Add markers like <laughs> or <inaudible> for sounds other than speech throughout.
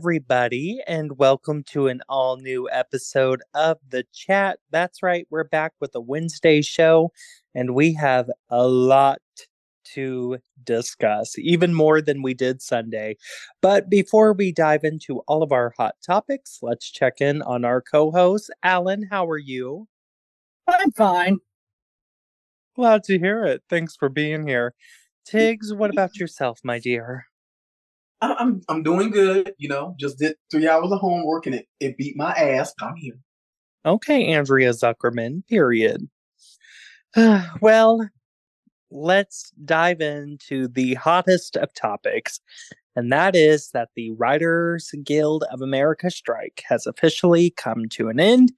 everybody, and welcome to an all new episode of The Chat. That's right, we're back with a Wednesday show, and we have a lot to discuss, even more than we did Sunday. But before we dive into all of our hot topics, let's check in on our co host. Alan, how are you? I'm fine. Glad to hear it. Thanks for being here. Tiggz, what about yourself, my dear? I'm I'm doing good. You know, just did three hours of homework and it, it beat my ass. I'm here. Okay, Andrea Zuckerman, period. <sighs> well, let's dive into the hottest of topics, and that is that the Writers Guild of America strike has officially come to an end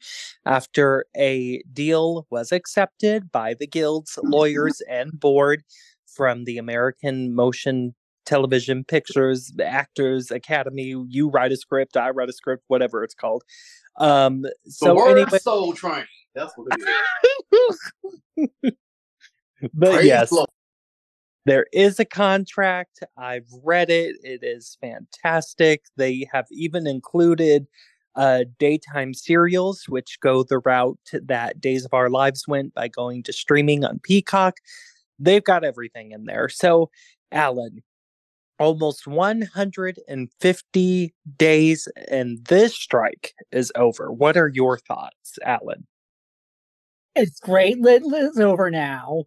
after a deal was accepted by the Guild's lawyers and board from the American Motion television pictures actors academy you write a script i write a script whatever it's called. Um so the word anyway soul train. That's what it is. <laughs> But yes. the there is a contract. I've read it. It is fantastic. They have even included uh daytime serials which go the route that days of our lives went by going to streaming on peacock. They've got everything in there. So alan almost 150 days and this strike is over. What are your thoughts, Alan? It's great. It's over now.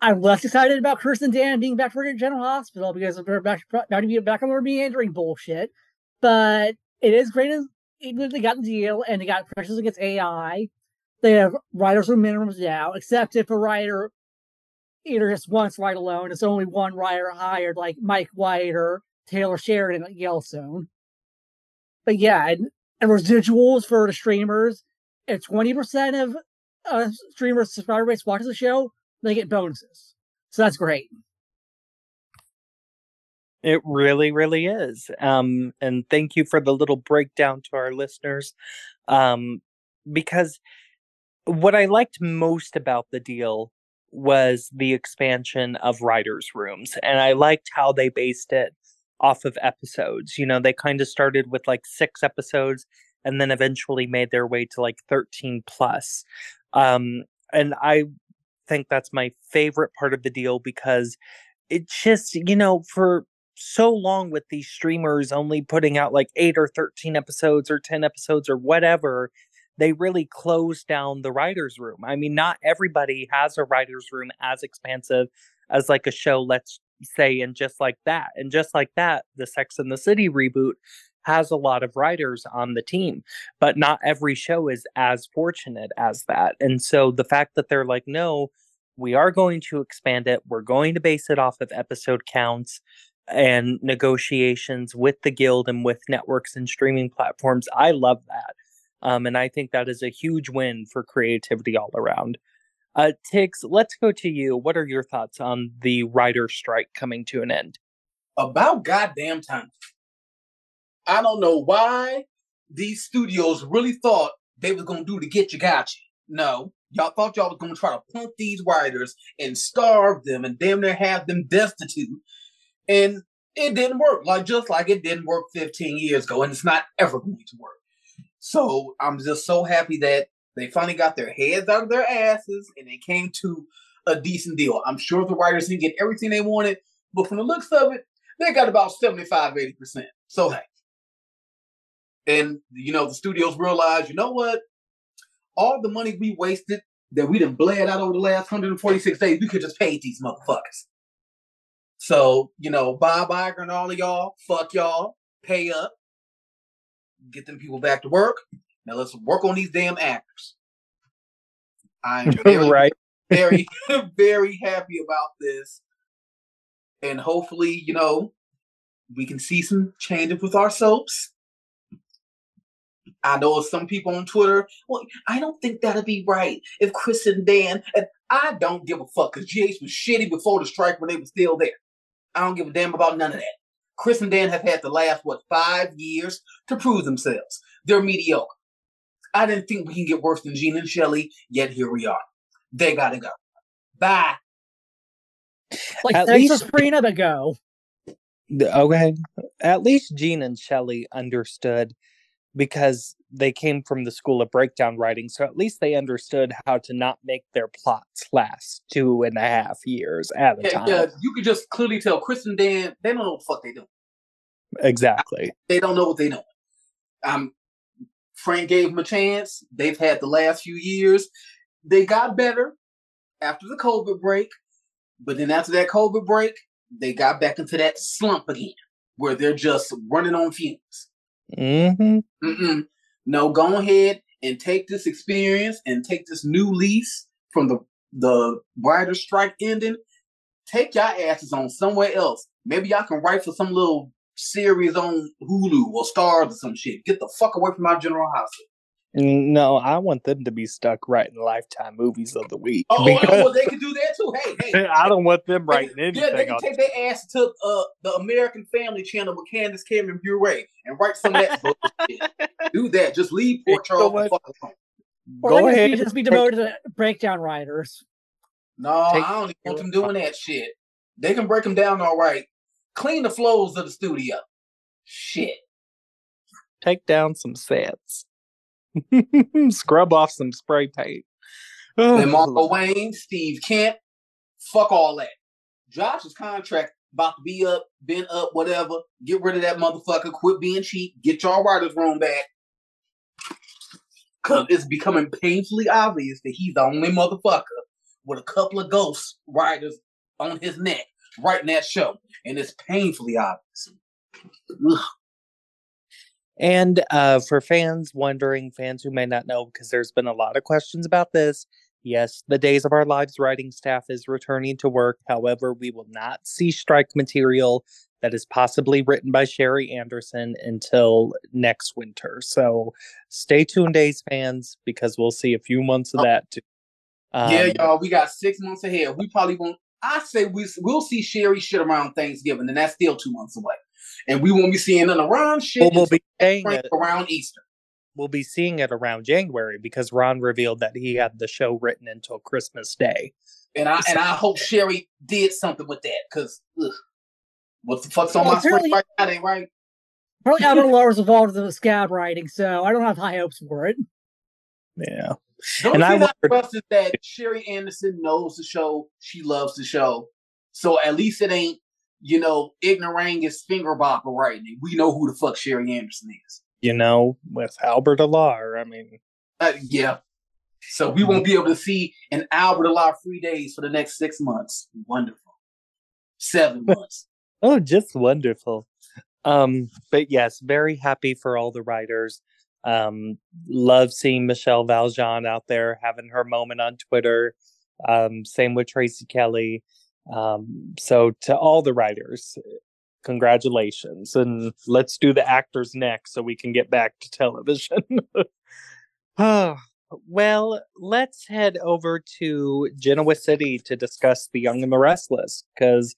I'm less excited about Chris and Dan being back for General Hospital because they're back, back to be back on their meandering bullshit. But it is great as they got the deal and they got pressures against AI. They have writers with minimums now, except if a writer either just wants write alone, it's only one writer hired, like Mike White or Taylor Sheridan at Yellowstone. But yeah, and, and residuals for the streamers, if 20% of uh, streamers subscriber base watches the show, they get bonuses. So that's great. It really, really is. Um, and thank you for the little breakdown to our listeners. Um, because what I liked most about the deal was the expansion of writers' rooms. And I liked how they based it off of episodes. You know, they kind of started with like six episodes and then eventually made their way to like 13 plus. Um, and I think that's my favorite part of the deal because it just, you know, for so long with these streamers only putting out like eight or 13 episodes or 10 episodes or whatever, they really closed down the writer's room. I mean, not everybody has a writer's room as expansive as like a show, let's say, and just like that. And just like that, the Sex and the City reboot has a lot of writers on the team, but not every show is as fortunate as that. And so the fact that they're like, no, we are going to expand it, we're going to base it off of episode counts and negotiations with the guild and with networks and streaming platforms. I love that. Um, and I think that is a huge win for creativity all around. Uh, Tiggz, let's go to you. What are your thoughts on the writer strike coming to an end? About goddamn time. I don't know why these studios really thought they was gonna do to get you got you. No, y'all thought y'all was gonna try to pump these writers and starve them and damn near have them destitute. And it didn't work. Like just like it didn't work 15 years ago, and it's not ever going to work. So I'm just so happy that they finally got their heads out of their asses and they came to a decent deal. I'm sure the writers didn't get everything they wanted, but from the looks of it, they got about 75, 80%. So hey. And you know, the studios realized, you know what? All the money we wasted that we done bled out over the last 146 days, we could just pay these motherfuckers. So, you know, Bob Iger and all of y'all, fuck y'all, pay up, get them people back to work. Now let's work on these damn actors. I'm very, <laughs> right. very, <laughs> very happy about this. And hopefully, you know, we can see some changes with our soaps. I know some people on Twitter, well, I don't think that'd be right if Chris and Dan, and I don't give a fuck because GH was shitty before the strike when they were still there. I don't give a damn about none of that. Chris and Dan have had the last, what, five years to prove themselves. They're mediocre. I didn't think we can get worse than Jean and Shelly, yet here we are. They gotta go. Bye. Like At thanks least- for freeing to go. Okay. Oh, At least Jean and Shelly understood because they came from the school of breakdown writing. So at least they understood how to not make their plots last two and a half years at a Yeah, time. yeah, you could just clearly tell Chris and Dan, they don't know what the fuck they doing. Exactly. They don't know what they doing. Um, Frank gave them a chance. They've had the last few years. They got better after the COVID break, but then after that COVID break, they got back into that slump again, where they're just running on fumes. Hmm Mm-mm. No, go ahead and take this experience and take this new lease from the the writer strike ending. Take your asses on somewhere else. Maybe y'all can write for some little series on Hulu or Starz or some shit. Get the fuck away from my General Hospital. No, I want them to be stuck writing Lifetime movies of the week. Oh, because well, they can do that too. Hey, hey. <laughs> I don't want them writing anything. Yeah, they can on take their ass to uh, the American Family Channel with Candace Cameron Bure and write some of that <laughs> bullshit. Do that. Just leave Port You know Charles the fuck alone. Or Go they ahead. Just be demoted to breakdown writers. No, Take- I don't even want them doing that shit. They can break them down all right. Clean the flows of the studio. Shit. Take down some sets. <laughs> Scrub off some spray paint. <sighs> And Marco Wayne, Steve Kent, fuck all that. Josh's contract about to be up, been up, whatever. Get rid of that motherfucker. Quit being cheap. Get your writer's room back. Cause it's becoming painfully obvious that he's the only motherfucker with a couple of ghost writers on his neck writing that show. And it's painfully obvious. Ugh. And uh, for fans wondering, fans who may not know, because there's been a lot of questions about this, yes, the Days of Our Lives writing staff is returning to work. However, we will not see strike material that is possibly written by Sheri Anderson until next winter. So stay tuned, Days fans, because we'll see a few months of Oh. that too. Um, yeah, y'all, we got six months ahead. We probably won't. I say we we'll see Sheri shit around Thanksgiving, and that's still two months away. And we won't be seeing none of Ron shit Well, we'll until be saying it. around Easter. We'll be seeing it around January because Ron revealed that he had the show written until Christmas Day. And I and I hope Sheri did something with that because what the fuck's on Well, my screen right now? Ain't right. Probably Albert Alarr's involved in the scab writing, so I don't have high hopes for it. Yeah. The And only I thing I wondered- trust is that Sheri Anderson knows the show. She loves the show. So at least it ain't, you know, ignorangus finger bopper writing. We know who the fuck Sheri Anderson is. You know, with Albert Alarr, I mean, Uh, yeah. So we won't be able to see an Albert Alarr free days for the next six months. Wonderful. Seven <laughs> months. oh, just wonderful. Um, but yes, very happy for all the writers. Um, love seeing Michele Val Jean out there having her moment on Twitter. Um, same with Tracy Kelly. Um, so to all the writers, congratulations. And let's do the actors next so we can get back to television. <laughs> Ah, well, let's head over to Genoa City to discuss The Young and the Restless because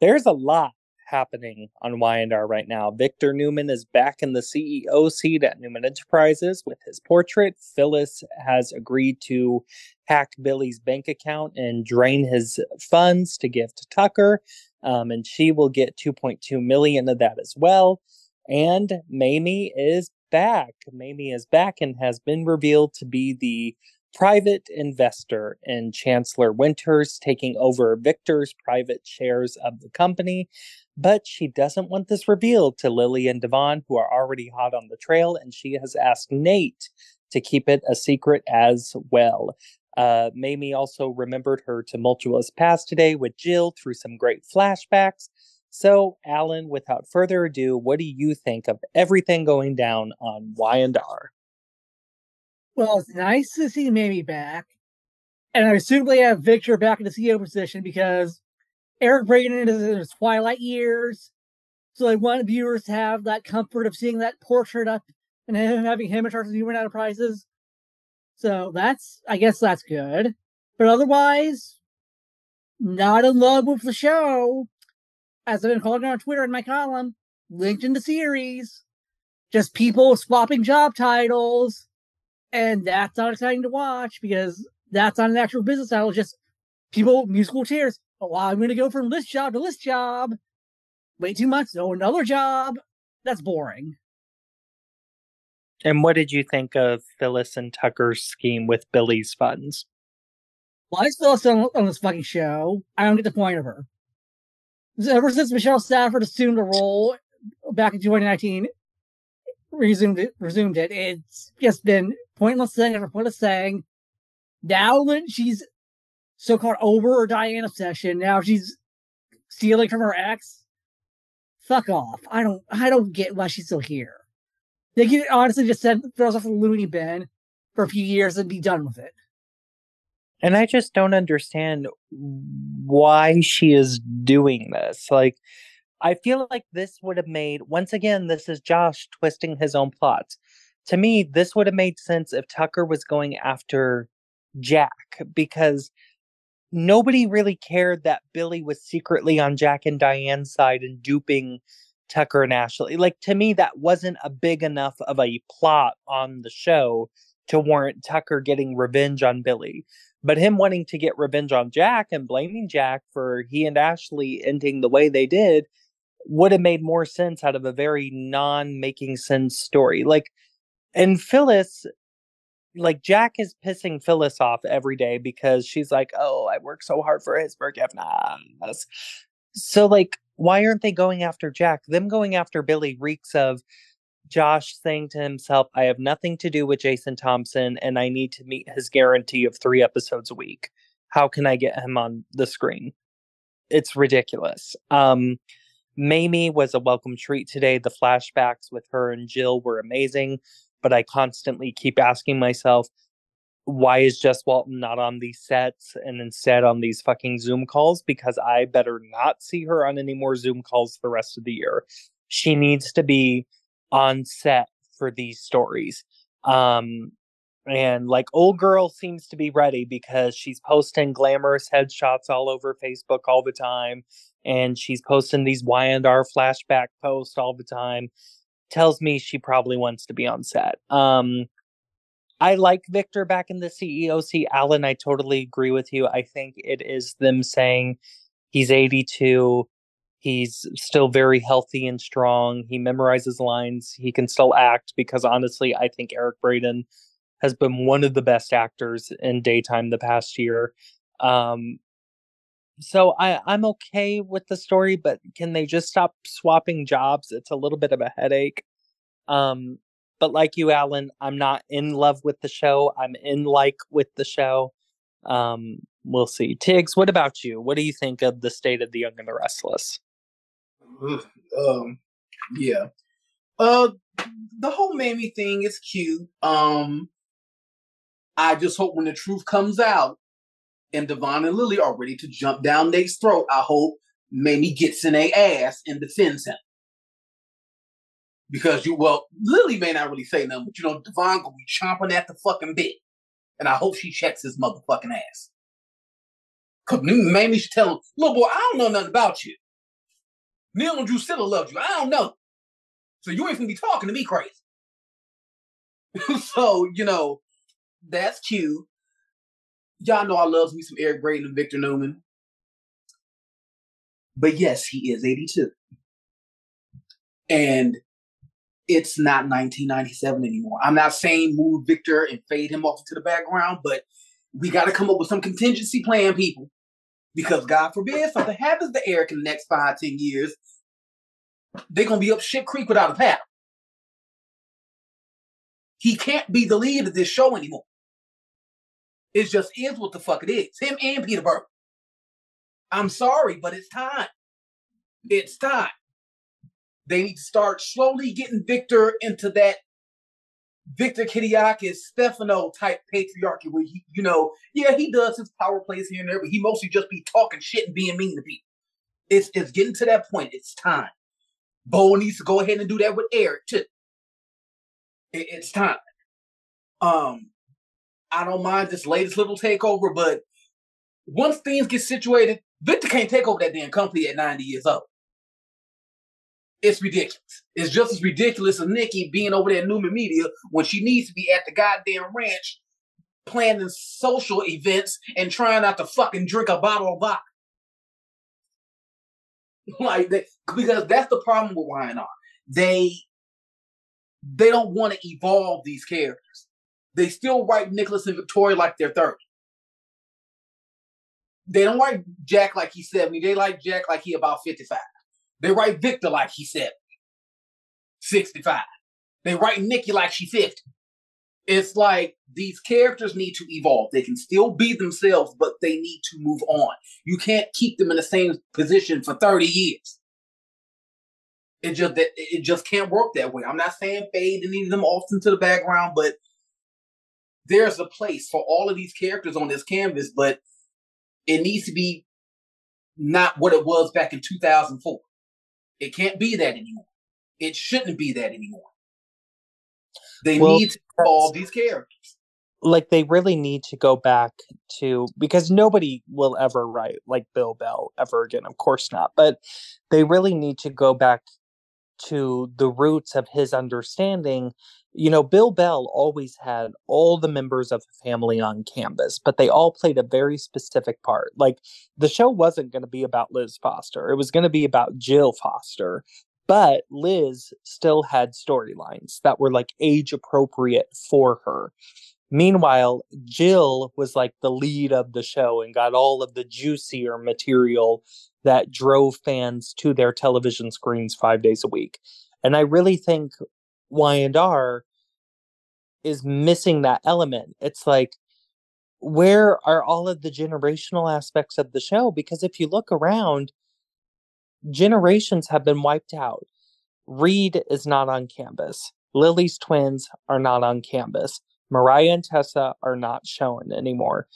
there's a lot happening on Y&R right now. Victor Newman is back in the CEO seat at Newman Enterprises with his portrait. Phyllis has agreed to hack Billy's bank account and drain his funds to give to Tucker. Um, and she will get 2.2 million of that as well. And Mamie is back. Mamie is back and has been revealed to be the private investor in Chancellor Winters, taking over Victor's private shares of the company. But she doesn't want this revealed to Lily and Devon, who are already hot on the trail, and she has asked Nate to keep it a secret as well. Uh, Mamie also remembered her tumultuous past today with Jill through some great flashbacks. So, Alan, without further ado, what do you think of everything going down on Y and R? Well, it's nice to see Mamie back. And I assume they have Victor back in the CEO position because Eric Braeden is in his twilight years. So they want viewers to have that comfort of seeing that portrait up and him having him in charge of Newman Enterprises. So that's I guess that's good. But otherwise, not in love with the show. As I've been calling on Twitter in my column, linked in the series. Just people swapping job titles and that's not exciting to watch because that's not an actual business title. Just people musical chairs. Oh, I'm going to go from this job to this job. wait two months, no another job. That's boring. And what did you think of Phyllis and Tucker's scheme with Billy's funds? Why is Phyllis on, on this fucking show? I don't get the point of her. Ever since Michelle Stafford assumed the role back in 2019, resumed it, resumed it, it's just been pointless thing after pointless thing. Now that she's so-called over her Diane obsession, now she's stealing from her ex. Fuck off! I don't, I don't get why she's still here. They could honestly just send throws off the loony bin for a few years and be done with it. And I just don't understand why she is doing this. Like, I feel like this would have made, once again, this is Josh twisting his own plots. To me, this would have made sense if Tucker was going after Jack because nobody really cared that Billy was secretly on Jack and Diane's side and duping Tucker and Ashley. Like to me, that wasn't a big enough of a plot on the show to warrant Tucker getting revenge on Billy. But him wanting to get revenge on Jack and blaming Jack for he and Ashley ending the way they did would have made more sense out of a very non making sense story. Like, and Phyllis, like Jack is pissing Phyllis off every day because she's like, "Oh, I work so hard for his forgiveness." So, like, why aren't they going after Jack? Them going after Billy reeks of Josh saying to himself, "I have nothing to do with Jason Thompson, and I need to meet his guarantee of three episodes a week. How can I get him on the screen?" It's ridiculous. Um, Mamie was a welcome treat today. The flashbacks with her and Jill were amazing but I constantly keep asking myself, why is Jess Walton not on these sets and instead on these fucking Zoom calls? Because I better not see her on any more Zoom calls the rest of the year. She needs to be on set for these stories. Um, and like old girl seems to be ready because she's posting glamorous headshots all over Facebook all the time, and she's posting these Y and R flashback posts all the time tells me she probably wants to be on set. Um, I like Victor back in the CEOC. Alan, I totally agree with you. I think it is them saying he's 82. He's still very healthy and strong. He memorizes lines. He can still act because honestly, I think Eric Braeden has been one of the best actors in daytime the past year. Um, so I I'm okay with the story, but can they just stop swapping jobs? It's a little bit of a headache. Um, but like you, Alan, I'm not in love with the show. I'm in like with the show. Um, we'll see. Tiggz, what about you? What do you think of the state of the young and the restless? Um, yeah. Uh, the whole Mamie thing is cute. Um, I just hope when the truth comes out, and Devon and Lily are ready to jump down Nate's throat, I hope Mamie gets in a ass and defends him. Because you, well, Lily may not really say nothing, but you know, Devon gonna be chomping at the fucking bit. And I hope she checks his motherfucking ass. Cause Mamie should tell him, little boy, I don't know nothing about you. Neil and Drusilla loved you. I don't know. So you ain't gonna be talking to me crazy. <laughs> so, you know, that's cute. Y'all know I love me some Eric Braeden and Victor Newman. But yes, he is 82. And it's not 1997 anymore. I'm not saying move Victor and fade him off into the background, but we got to come up with some contingency plan, people. Because God forbid something happens to Eric in the next five, ten years, they're to be up shit creek without a paddle. He can't be the lead of this show anymore. It just is what the fuck it is. Him and Peter Burke. I'm sorry, but it's time. It's time. They need to start slowly getting Victor into that Victor Kiriakis, Stefano type patriarchy where he, you know, yeah, he does his power plays here and there, but he mostly just be talking shit and being mean to people. It's it's getting to that point. It's time. Bo needs to go ahead and do that with Eric too. It, it's time. Um, I don't mind this latest little takeover, but once things get situated, Victor can't take over that damn company at 90 years old. It's ridiculous. It's just as ridiculous as Nikki being over there at Newman Media when she needs to be at the goddamn ranch planning social events and trying not to fucking drink a bottle of vodka. <laughs> like they, because that's the problem with Y&R. They they don't want to evolve these characters. They still write Nicholas and Victoria like they're 30. They don't write Jack like he's 70. They like Jack like he about 55. They write Victor like he's 70. 65. They write Nikki like she's 50. It's like these characters need to evolve. They can still be themselves, but they need to move on. You can't keep them in the same position for 30 years. It just it just can't work that way. I'm not saying fade any of them off into the background, but there's a place for all of these characters on this canvas, but it needs to be not what it was back in 2004. It can't be that anymore. It shouldn't be that anymore. They well, need to all these characters. Like they really need to go back to because nobody will ever write like Bill Bell ever again, of course not. But they really need to go back to the roots of his understanding. You know, Bill Bell always had all the members of the family on canvas, but they all played a very specific part. Like the show wasn't going to be about Liz Foster, it was going to be about Jill Foster. But Liz still had storylines that were like age appropriate for her. Meanwhile, Jill was like the lead of the show and got all of the juicier material that drove fans to their television screens five days a week. And I really think Y&R is missing that element. It's like, where are all of the generational aspects of the show? Because if you look around, generations have been wiped out. Reed is not on canvas. Lily's twins are not on canvas. Mariah and Tessa are not shown anymore.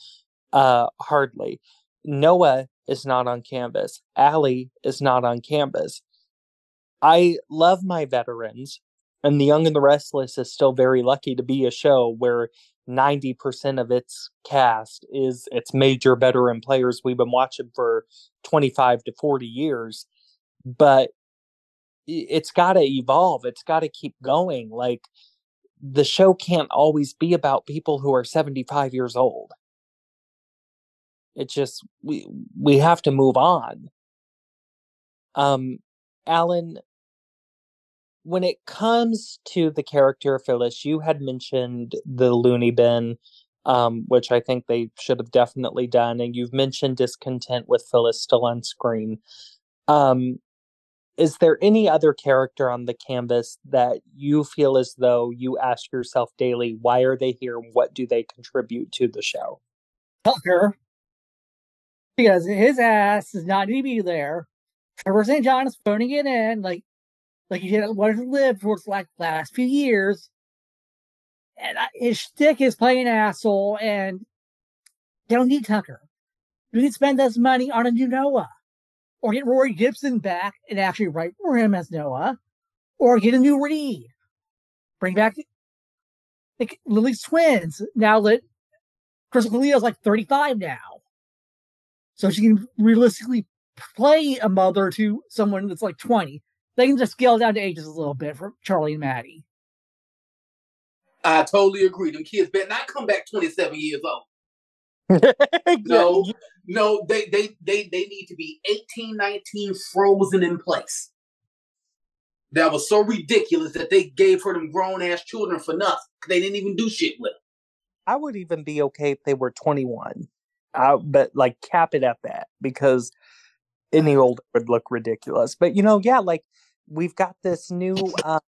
Uh, hardly. Noah is not on canvas. Allie is not on canvas. I love my veterans, and The Young and the Restless is still very lucky to be a show where 90% of its cast is its major veteran players we've been watching for 25 to 40 years. But it's got to evolve, it's got to keep going. Like, the show can't always be about people who are 75 years old. It just we we have to move on. Um, Alan, when it comes to the character of Phyllis, you had mentioned the loony bin, um, which I think they should have definitely done, and you've mentioned discontent with Phyllis still on screen. Um, is there any other character on the canvas that you feel as though you ask yourself daily, why are they here? What do they contribute to the show? Tucker, because his ass does not need to be there. Trevor St. John is phoning it in, like like he didn't want to live for like the last few years. And his shtick is playing asshole, and they don't need Tucker. You can spend this money on a new Noah, or get Rory Gibson back and actually write for him as Noah, or get a new Reed. Bring back like Lily's twins. Now that Christel Khalil's like 35 now so she can realistically play a mother to someone that's like 20. They can just scale down to ages a little bit for Charlie and Maddie. I totally agree. Them kids better not come back 27 years old. <laughs> no, no, they, they they they need to be 18, 19 frozen in place. That was so ridiculous that they gave her them grown ass children for nothing. They didn't even do shit with them. I would even be okay if they were 21. Uh, but like cap it at that because any older would look ridiculous. But you know, yeah, like we've got this new uh,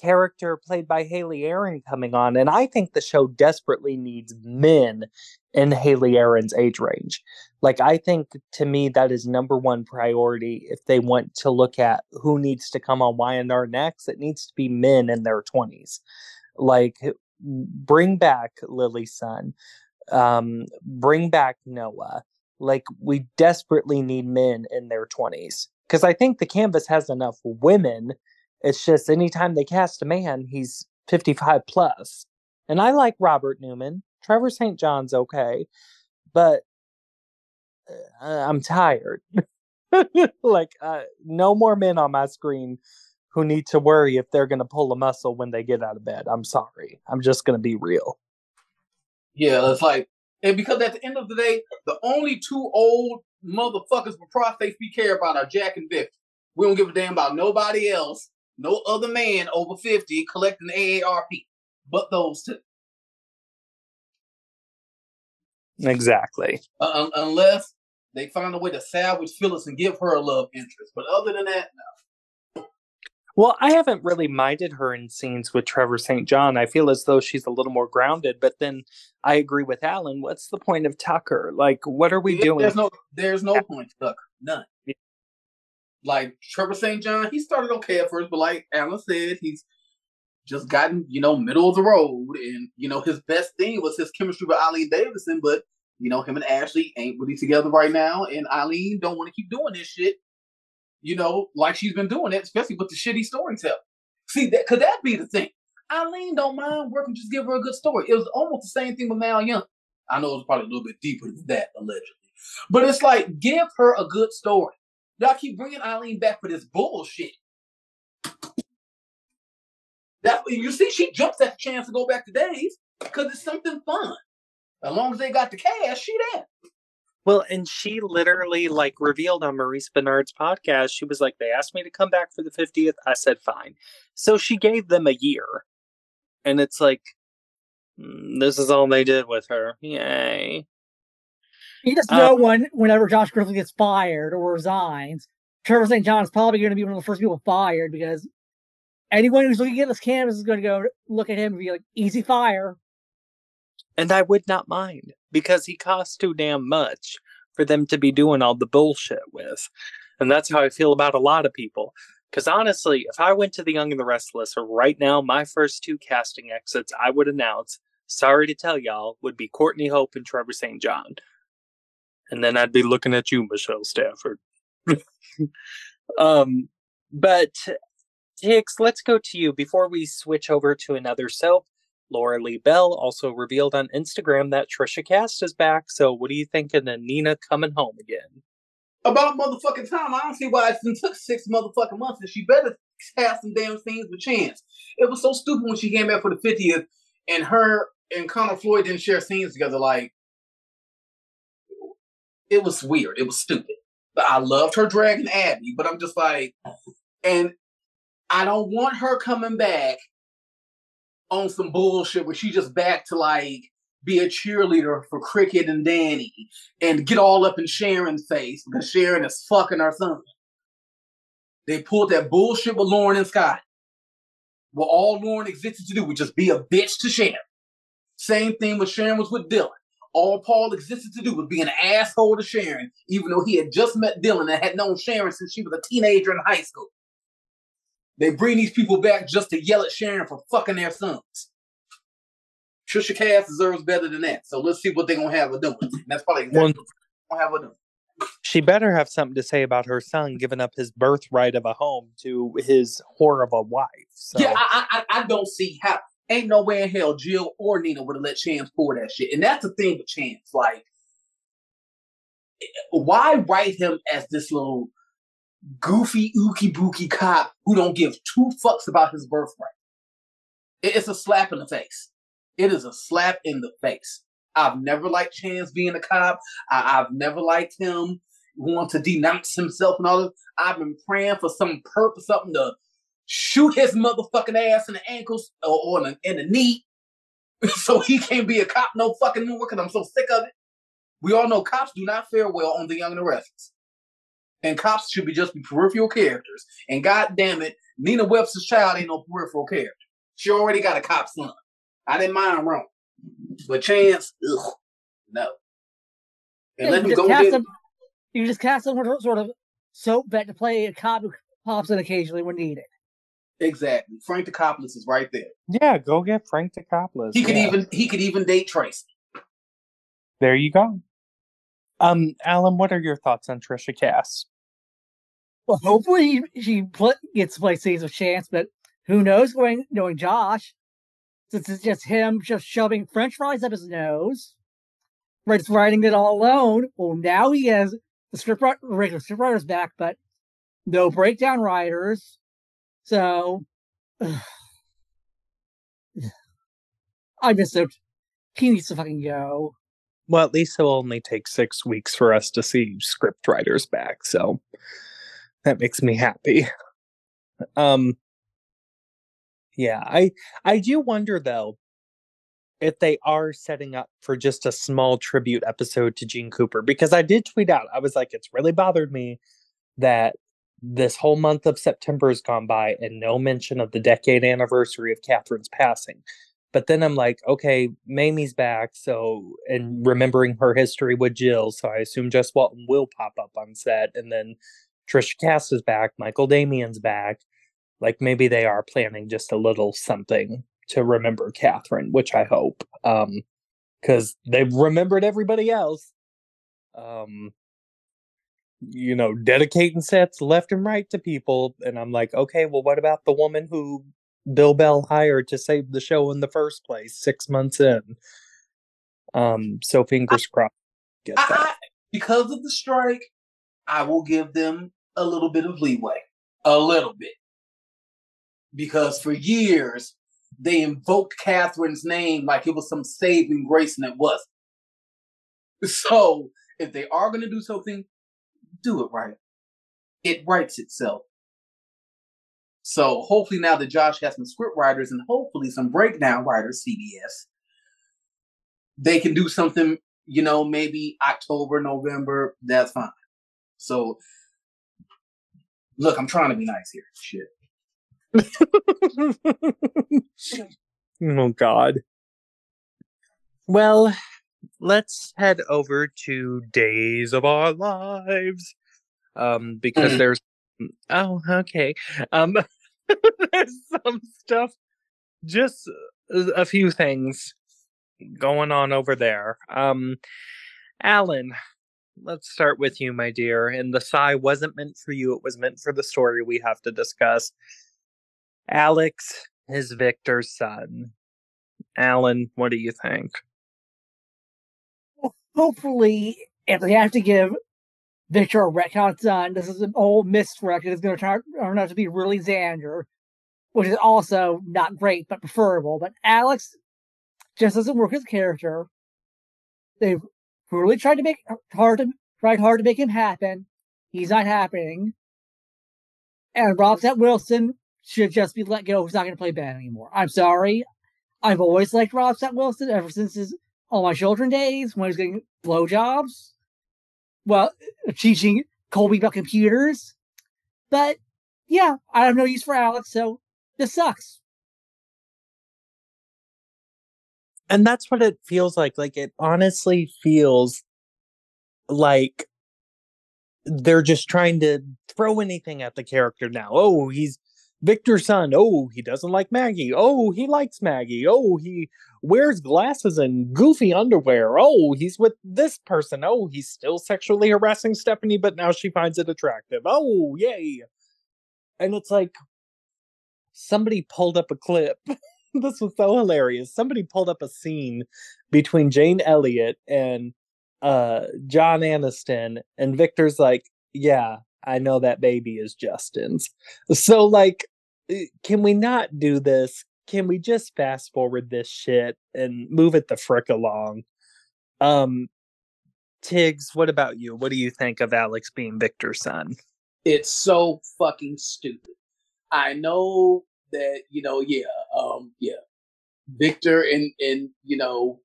character played by Haley Erin coming on, and I think the show desperately needs men in Haley Erin's age range. Like, I think to me that is number one priority if they want to look at who needs to come on Y&R next. It needs to be men in their twenties. Like, bring back Lily's son um, bring back Noah. Like we desperately need men in their 20s because I think the canvas has enough women. It's just anytime they cast a man, he's 55 plus. And I like Robert Newman. Trevor St. John's okay, but uh, I'm tired. <laughs> like uh, no more men on my screen who need to worry if they're going to pull a muscle when they get out of bed. I'm sorry. I'm just going to be real. Yeah, it's like, and because at the end of the day, the only two old motherfuckers with prostates we care about are Jack and Victor. We don't give a damn about nobody else, no other man over 50 collecting AARP, but those two. Exactly. Uh, unless they find a way to salvage Phyllis and give her a love interest. But other than that, no. Well, I haven't really minded her in scenes with Trevor St. John. I feel as though she's a little more grounded, but then I agree with Alan. What's the point of Tucker? Like, what are we doing? There's no there's no point to Tucker. None. Like Trevor St. John, he started okay at first, but like Alan said, he's just gotten, you know, middle of the road. And, you know, his best thing was his chemistry with Eileen Davidson, but you know, him and Ashley ain't really together right now, and Eileen don't want to keep doing this shit, you know, like she's been doing it, especially with the shitty storytelling. See, that could that be the thing? Eileen don't mind working, just give her a good story. It was almost the same thing with Mal Young. I know it was probably a little bit deeper than that, allegedly. But it's like, give her a good story. Y'all keep bringing Eileen back for this bullshit. That you see, she jumps at the chance to go back to Days because it's something fun. As long as they got the cash, she there. Well, and she literally like revealed on Maurice Benard's podcast, she was like, they asked me to come back for the 50th. I said, fine. So she gave them a year. And it's like, mm, this is all they did with her. Yay. You just know um, when, whenever Josh Griffith gets fired or resigns, Trevor St. John is probably going to be one of the first people fired because anyone who's looking at this canvas is going to go look at him and be like, easy fire. And I would not mind because he costs too damn much for them to be doing all the bullshit with. And that's how I feel about a lot of people. Because honestly, if I went to The Young and the Restless, right now, my first two casting exits I would announce, sorry to tell y'all, would be Courtney Hope and Trevor St. John. And then I'd be looking at you, Michelle Stafford. <laughs> um, but Tiggz, let's go to you before we switch over to another soap. Lauralee Bell also revealed on Instagram that Tricia Cast is back. So, what are you thinking of Nina coming home again? About motherfucking time. I don't see why it took six motherfucking months, and she better have some damn scenes with Chance. It was so stupid when she came back for the 50th, and her and Conner Floyd didn't share scenes together. Like, it was weird. It was stupid. But I loved her dragging Abby, but I'm just like, and I don't want her coming back on some bullshit where she just back to like be a cheerleader for Cricket and Danny and get all up in Sharon's face because Sharon is fucking our son. They pulled that bullshit with Lauren and Scott. Well, all Lauren existed to do was just be a bitch to Sharon. Same thing with Sharon was with Dylan. All Paul existed to do was be an asshole to Sharon, even though he had just met Dylan and had known Sharon since she was a teenager in high school. They bring these people back just to yell at Sharon for fucking their sons. Tricia Cast deserves better than that. So let's see what they're gonna have her doing. And that's probably exactly well, what have her doing. She better have something to say about her son giving up his birthright of a home to his whore of a wife. So. Yeah, I, I I don't see how. Ain't no way in hell Jill or Nina would have let Chance pour that shit. And that's the thing with Chance. Like, eh, why write him as this little goofy, ookie bookie cop who don't give two fucks about his birthright. It's a slap in the face. It is a slap in the face. I've never liked Chance being a cop. I, have never liked him wanting to denounce himself and all this. I've been praying for some purpose, something to shoot his motherfucking ass in the ankles or, or in, the, in the knee <laughs> so he can't be a cop no fucking more because I'm so sick of it. We all know cops do not fare well on the young and the restless and cops should be just be peripheral characters. And god damn it, Nina Webster's child ain't no peripheral character. She already got a cop son. I didn't mind wrong. But Chance, ugh, no. And yeah, let him go get him, You just cast some sort of soap bet to play a cop who pops in occasionally when needed. Exactly. Frank Dicopoulos is right there. Yeah, go get Frank Dicopoulos. He could yeah. even he could even date Tracy. There you go. Um, Alan, what are your thoughts on Tricia Cast? Well, hopefully she pl- gets to play scenes with Chance, but who knows? Going knowing Josh, since it's just him just shoving French fries up his nose, right? Just writing it all alone. Well, now he has the script regular script writers back, but no breakdown writers. So <sighs> I miss him. He needs to fucking go. Well, at least it'll only take six weeks for us to see script writers back, so that makes me happy. Um, yeah, I I do wonder though if they are setting up for just a small tribute episode to Jeanne Cooper because I did tweet out I was like it's really bothered me that this whole month of September has gone by and no mention of the decade anniversary of Catherine's passing. But then I'm like, okay, Mamie's back, so and remembering her history with Jill, so I assume Jess Walton will pop up on set, and then Tricia Cast is back, Michael Damian's back. Like maybe they are planning just a little something to remember Catherine, which I hope. Um because they've remembered everybody else. Um you know, dedicating sets left and right to people. And I'm like, okay, well, what about the woman who Bill Bell hired to save the show in the first place six months in? Um, so fingers crossed. Get that. I, because of the strike, I will give them a little bit of leeway. A little bit. Because for years, they invoked Catherine's name like it was some saving grace, and it wasn't. <laughs> So, if they are going to do something, do it right. It writes itself. So hopefully now that Josh has some script writers and hopefully some breakdown writers, CBS, they can do something, you know, maybe October, November, that's fine. So look, I'm trying to be nice here. Shit. <laughs> oh God. Well, let's head over to Days of Our Lives. Um, because mm. there's oh, okay. Um <laughs> there's some stuff just a few things going on over there. Um Alan, let's start with you, my dear. And the sigh wasn't meant for you, it was meant for the story we have to discuss. Alex is Victor's son. Alan, what do you think? Hopefully, if they have to give Victor a retcon son, this is an old misdirect. It's going to turn out to be really Xander, which is also not great, but preferable. But Alex just doesn't work as a character. They've really tried to make hard to tried hard to make him happen. He's not happening. And Robert Scott Wilson should just be let go. He's not going to play Ben anymore. I'm sorry. I've always liked Robert Scott Wilson ever since his all my children days when I was getting blowjobs, well, uh, teaching Colby about computers. But yeah, I have no use for Alex, so this sucks. And that's what it feels like. Like it honestly feels like they're just trying to throw anything at the character now. Oh, he's Victor's son. Oh, he doesn't like Maggie. Oh, he likes Maggie. Oh, he wears glasses and goofy underwear. Oh, he's with this person. Oh, he's still sexually harassing Stephanie, but now she finds it attractive. Oh, yay. And it's like somebody pulled up a clip. <laughs> this was so hilarious. Somebody pulled up a scene between Jane Elliott and uh John Aniston and Victor's like, "Yeah, I know that baby is Justin's." So like eh, can we not do this? Can we just fast forward this shit and move it the frick along? Um, Tiggz, what about you? What do you think of Alex being Victor's son? It's so fucking stupid. I know that you know, yeah, um, yeah, Victor and and you know,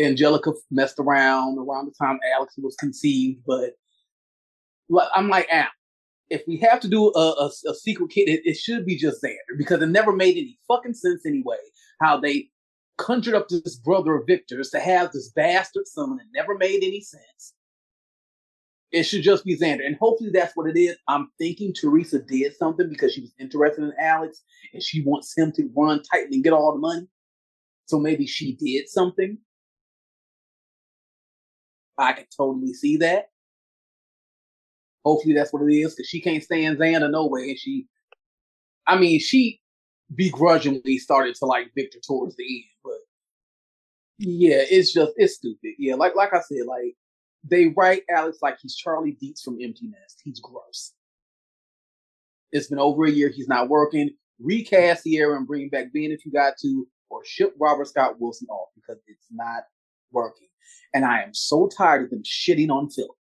Angelica messed around around the time Alex was conceived, but I'm like, ah, if we have to do a, a, a kid, it, it, should be just Xander because it never made any fucking sense anyway. How they conjured up this brother of Victor's to have this bastard son. It never made any sense. It should just be Xander, and hopefully that's what it is. I'm thinking Teresa did something because she was interested in Alex and she wants him to run tight and get all the money. So maybe she did something. I can totally see that. Hopefully that's what it is, because she can't stand Xander no way. And she, I mean, she begrudgingly started to like Victor towards the end, but yeah, it's just it's stupid. Yeah, like like I said, like they write Alex like he's Charley Dietz from Empty Nest. He's gross. It's been over a year. He's not working. Recast Sierra and bring back Ben if you got to, or ship Robert Scott Wilson off because it's not working. And I am so tired of them shitting on Philip.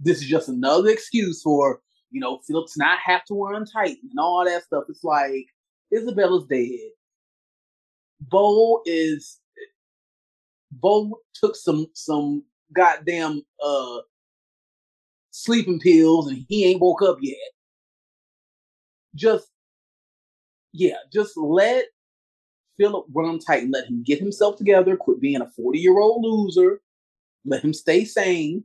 This is just another excuse for, you know, Philip's not have to run Titan and all that stuff. It's like Isabella's dead. Bo is Bo took some some goddamn uh sleeping pills and he ain't woke up yet. Just yeah, just let Philip run Titan and let him get himself together, quit being a 40 year old loser, let him stay sane,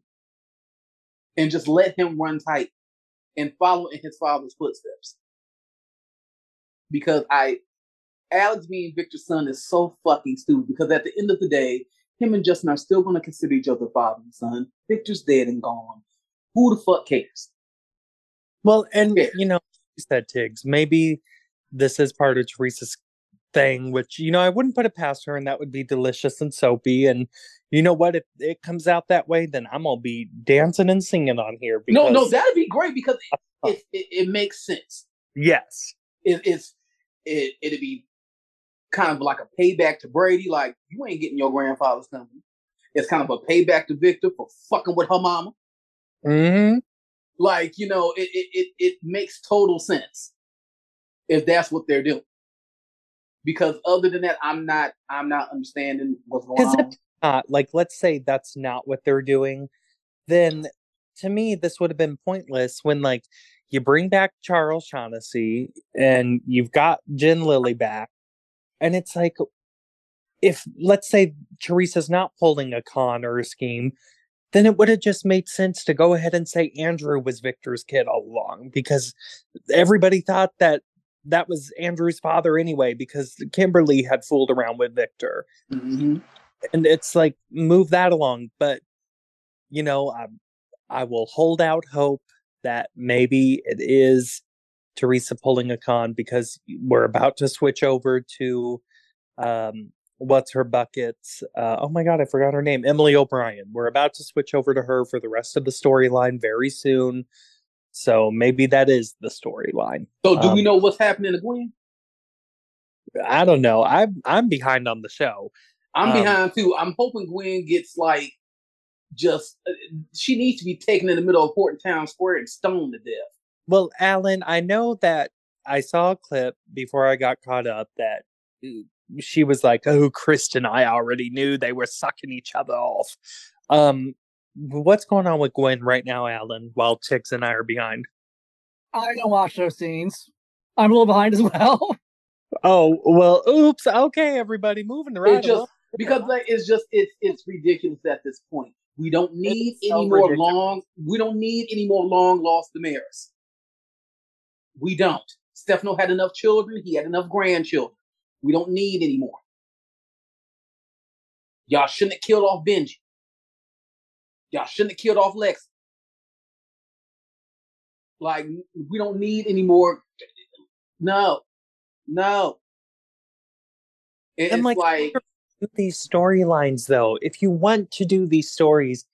and just let him run Titan and follow in his father's footsteps. Because I, Alex being Victor's son is so fucking stupid because at the end of the day, him and Justin are still going to consider each other father and son. Victor's dead and gone. Who the fuck cares? Well, and yeah. you know, you said Tiggz, maybe this is part of Teresa's thing, which you know I wouldn't put it past her, and that would be delicious and soapy. And you know what? If it comes out that way, then I'm gonna be dancing and singing on here. Because... No, no, that'd be great because it, <laughs> it, it, it makes sense. Yes, it, it's it it'd be kind of like a payback to Brady. Like you ain't getting your grandfather's company. It's kind of a payback to Victor for fucking with her mama. Mm-hmm. Like you know, it it it, it makes total sense if that's what they're doing because other than that, I'm not I'm not understanding what's going on. Not, like let's say that's not what they're doing, then to me this would have been pointless when like you bring back Charles Shaughnessy and you've got Jen Lilly back, and it's like if let's say Teresa's not pulling a con or a scheme, then it would have just made sense to go ahead and say Andrew was Victor's kid all along because everybody thought that that was Andrew's father anyway, because Kimberly had fooled around with Victor. Mm-hmm. And it's like, move that along. But, you know, I, I will hold out hope that maybe it is Teresa pulling a con because we're about to switch over to um, what's her buckets. Uh, oh my God, I forgot her name. Emily O'Brien. We're about to switch over to her for the rest of the storyline very soon. So maybe that is the storyline. So do um, we know what's happening to Gwen? I don't know. I'm I'm behind on the show. I'm um, behind too. I'm hoping Gwen gets like just uh, she needs to be taken in the middle of Horton Town Square and stoned to death. Well, Alan, I know that I saw a clip before I got caught up that uh, she was like, "Oh, Chris and I already knew they were sucking each other off." Um, what's going on with Gwen right now, Alan, while Tiggz and I are behind? I don't watch those scenes. I'm a little behind as <laughs> well. Oh well, oops. Okay, everybody, moving around. just, because like it's just it's it's ridiculous at this point. We don't need it's any so more ridiculous. long. We don't need any more long lost DiMeras. We don't. Stefano had enough children. He had enough grandchildren. We don't need any more. Y'all shouldn't have killed off Benji. Y'all shouldn't have killed off Lex. Like we don't need any more. No, no. It's and like, like these storylines, though. If you want to do these stories,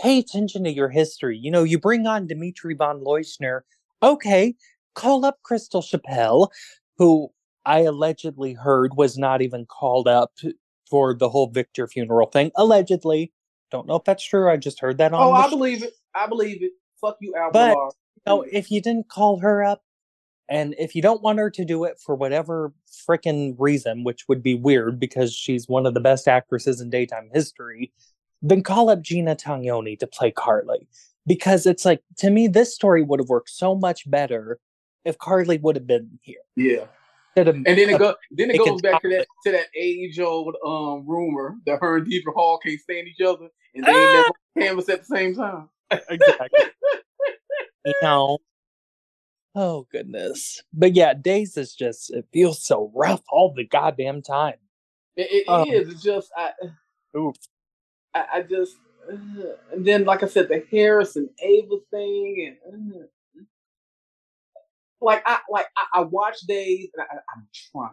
pay attention to your history. You know, you bring on Dimitri von Leuschner. Okay, call up Crystal Chappell, who I allegedly heard was not even called up for the whole Victor funeral thing. Allegedly, don't know if that's true. I just heard that on. Oh, I believe it. I believe it. Fuck you, Al. But you know, if you didn't call her up, and if you don't want her to do it for whatever freaking reason, which would be weird because she's one of the best actresses in daytime history, then call up Gina Tognoni to play Carly. Because it's like to me, this story would have worked so much better if Carly would have been here. Yeah. And then it go then it goes back to that to that age old um rumor that her and Deidre Hall can't stand each other and they ah! never canvas at the same time. exactly. <laughs> you know. Oh goodness. But yeah, Days is just it feels so rough all the goddamn time. It, it um, is. It's just I oof. I, I just uh, and then like I said, the Harris and Ava thing and uh, like I like I, I watch Days and I, I'm trying.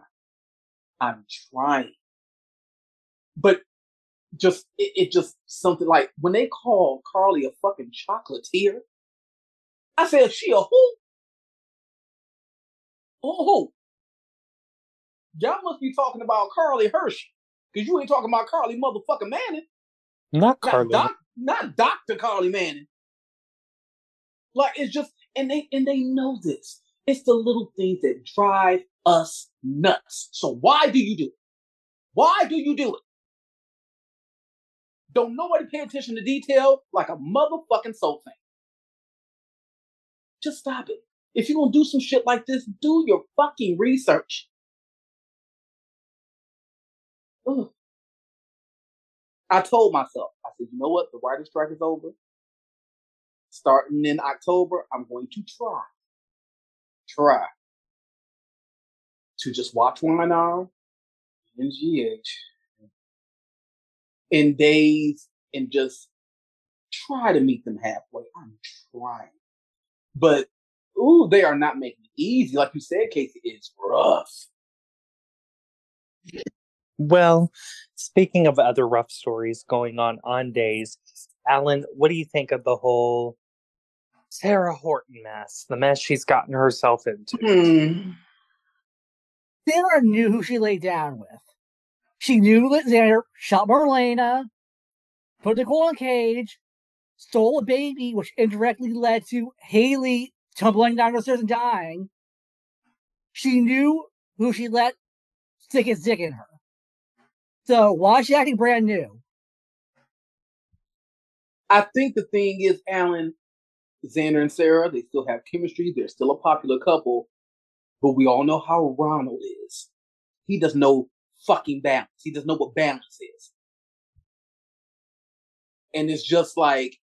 I'm trying. But just it, it, just something like when they call Carly a fucking chocolatier. I said, she a who? Oh, who? Y'all must be talking about Carly Hershey. Because you ain't talking about Carly motherfucking Manning. Not Not, Carly. doc, not Dr. Carly Manning. Like it's just and they and they know this. It's the little things that drive us nuts. So why do you do it? Why do you do it? Don't nobody pay attention to detail like a motherfucking soul thing. Just stop it. If you're gonna do some shit like this, do your fucking research. Ugh. I told myself, I said, you know what? The writer's strike is over. Starting in October, I'm going to try, try to just watch one on and GH in days and just try to meet them halfway. I'm trying. But ooh, they are not making it easy. Like you said, Casey, it's rough. Well, speaking of other rough stories going on on days, Alan, what do you think of the whole Sarah Horton mess? The mess she's gotten herself into. Hmm. Sarah knew who she laid down with. She knew that Xander shot Marlena, put Nicole in a cage, stole a baby, which indirectly led to Haley tumbling down the stairs and dying. She knew who she let stick his dick in her. So why is she acting brand new? I think the thing is, Alan, Xander and Sarah, they still have chemistry. They're still a popular couple. But we all know how Ronald is. He does no fucking balance. He doesn't know what balance is. And it's just like,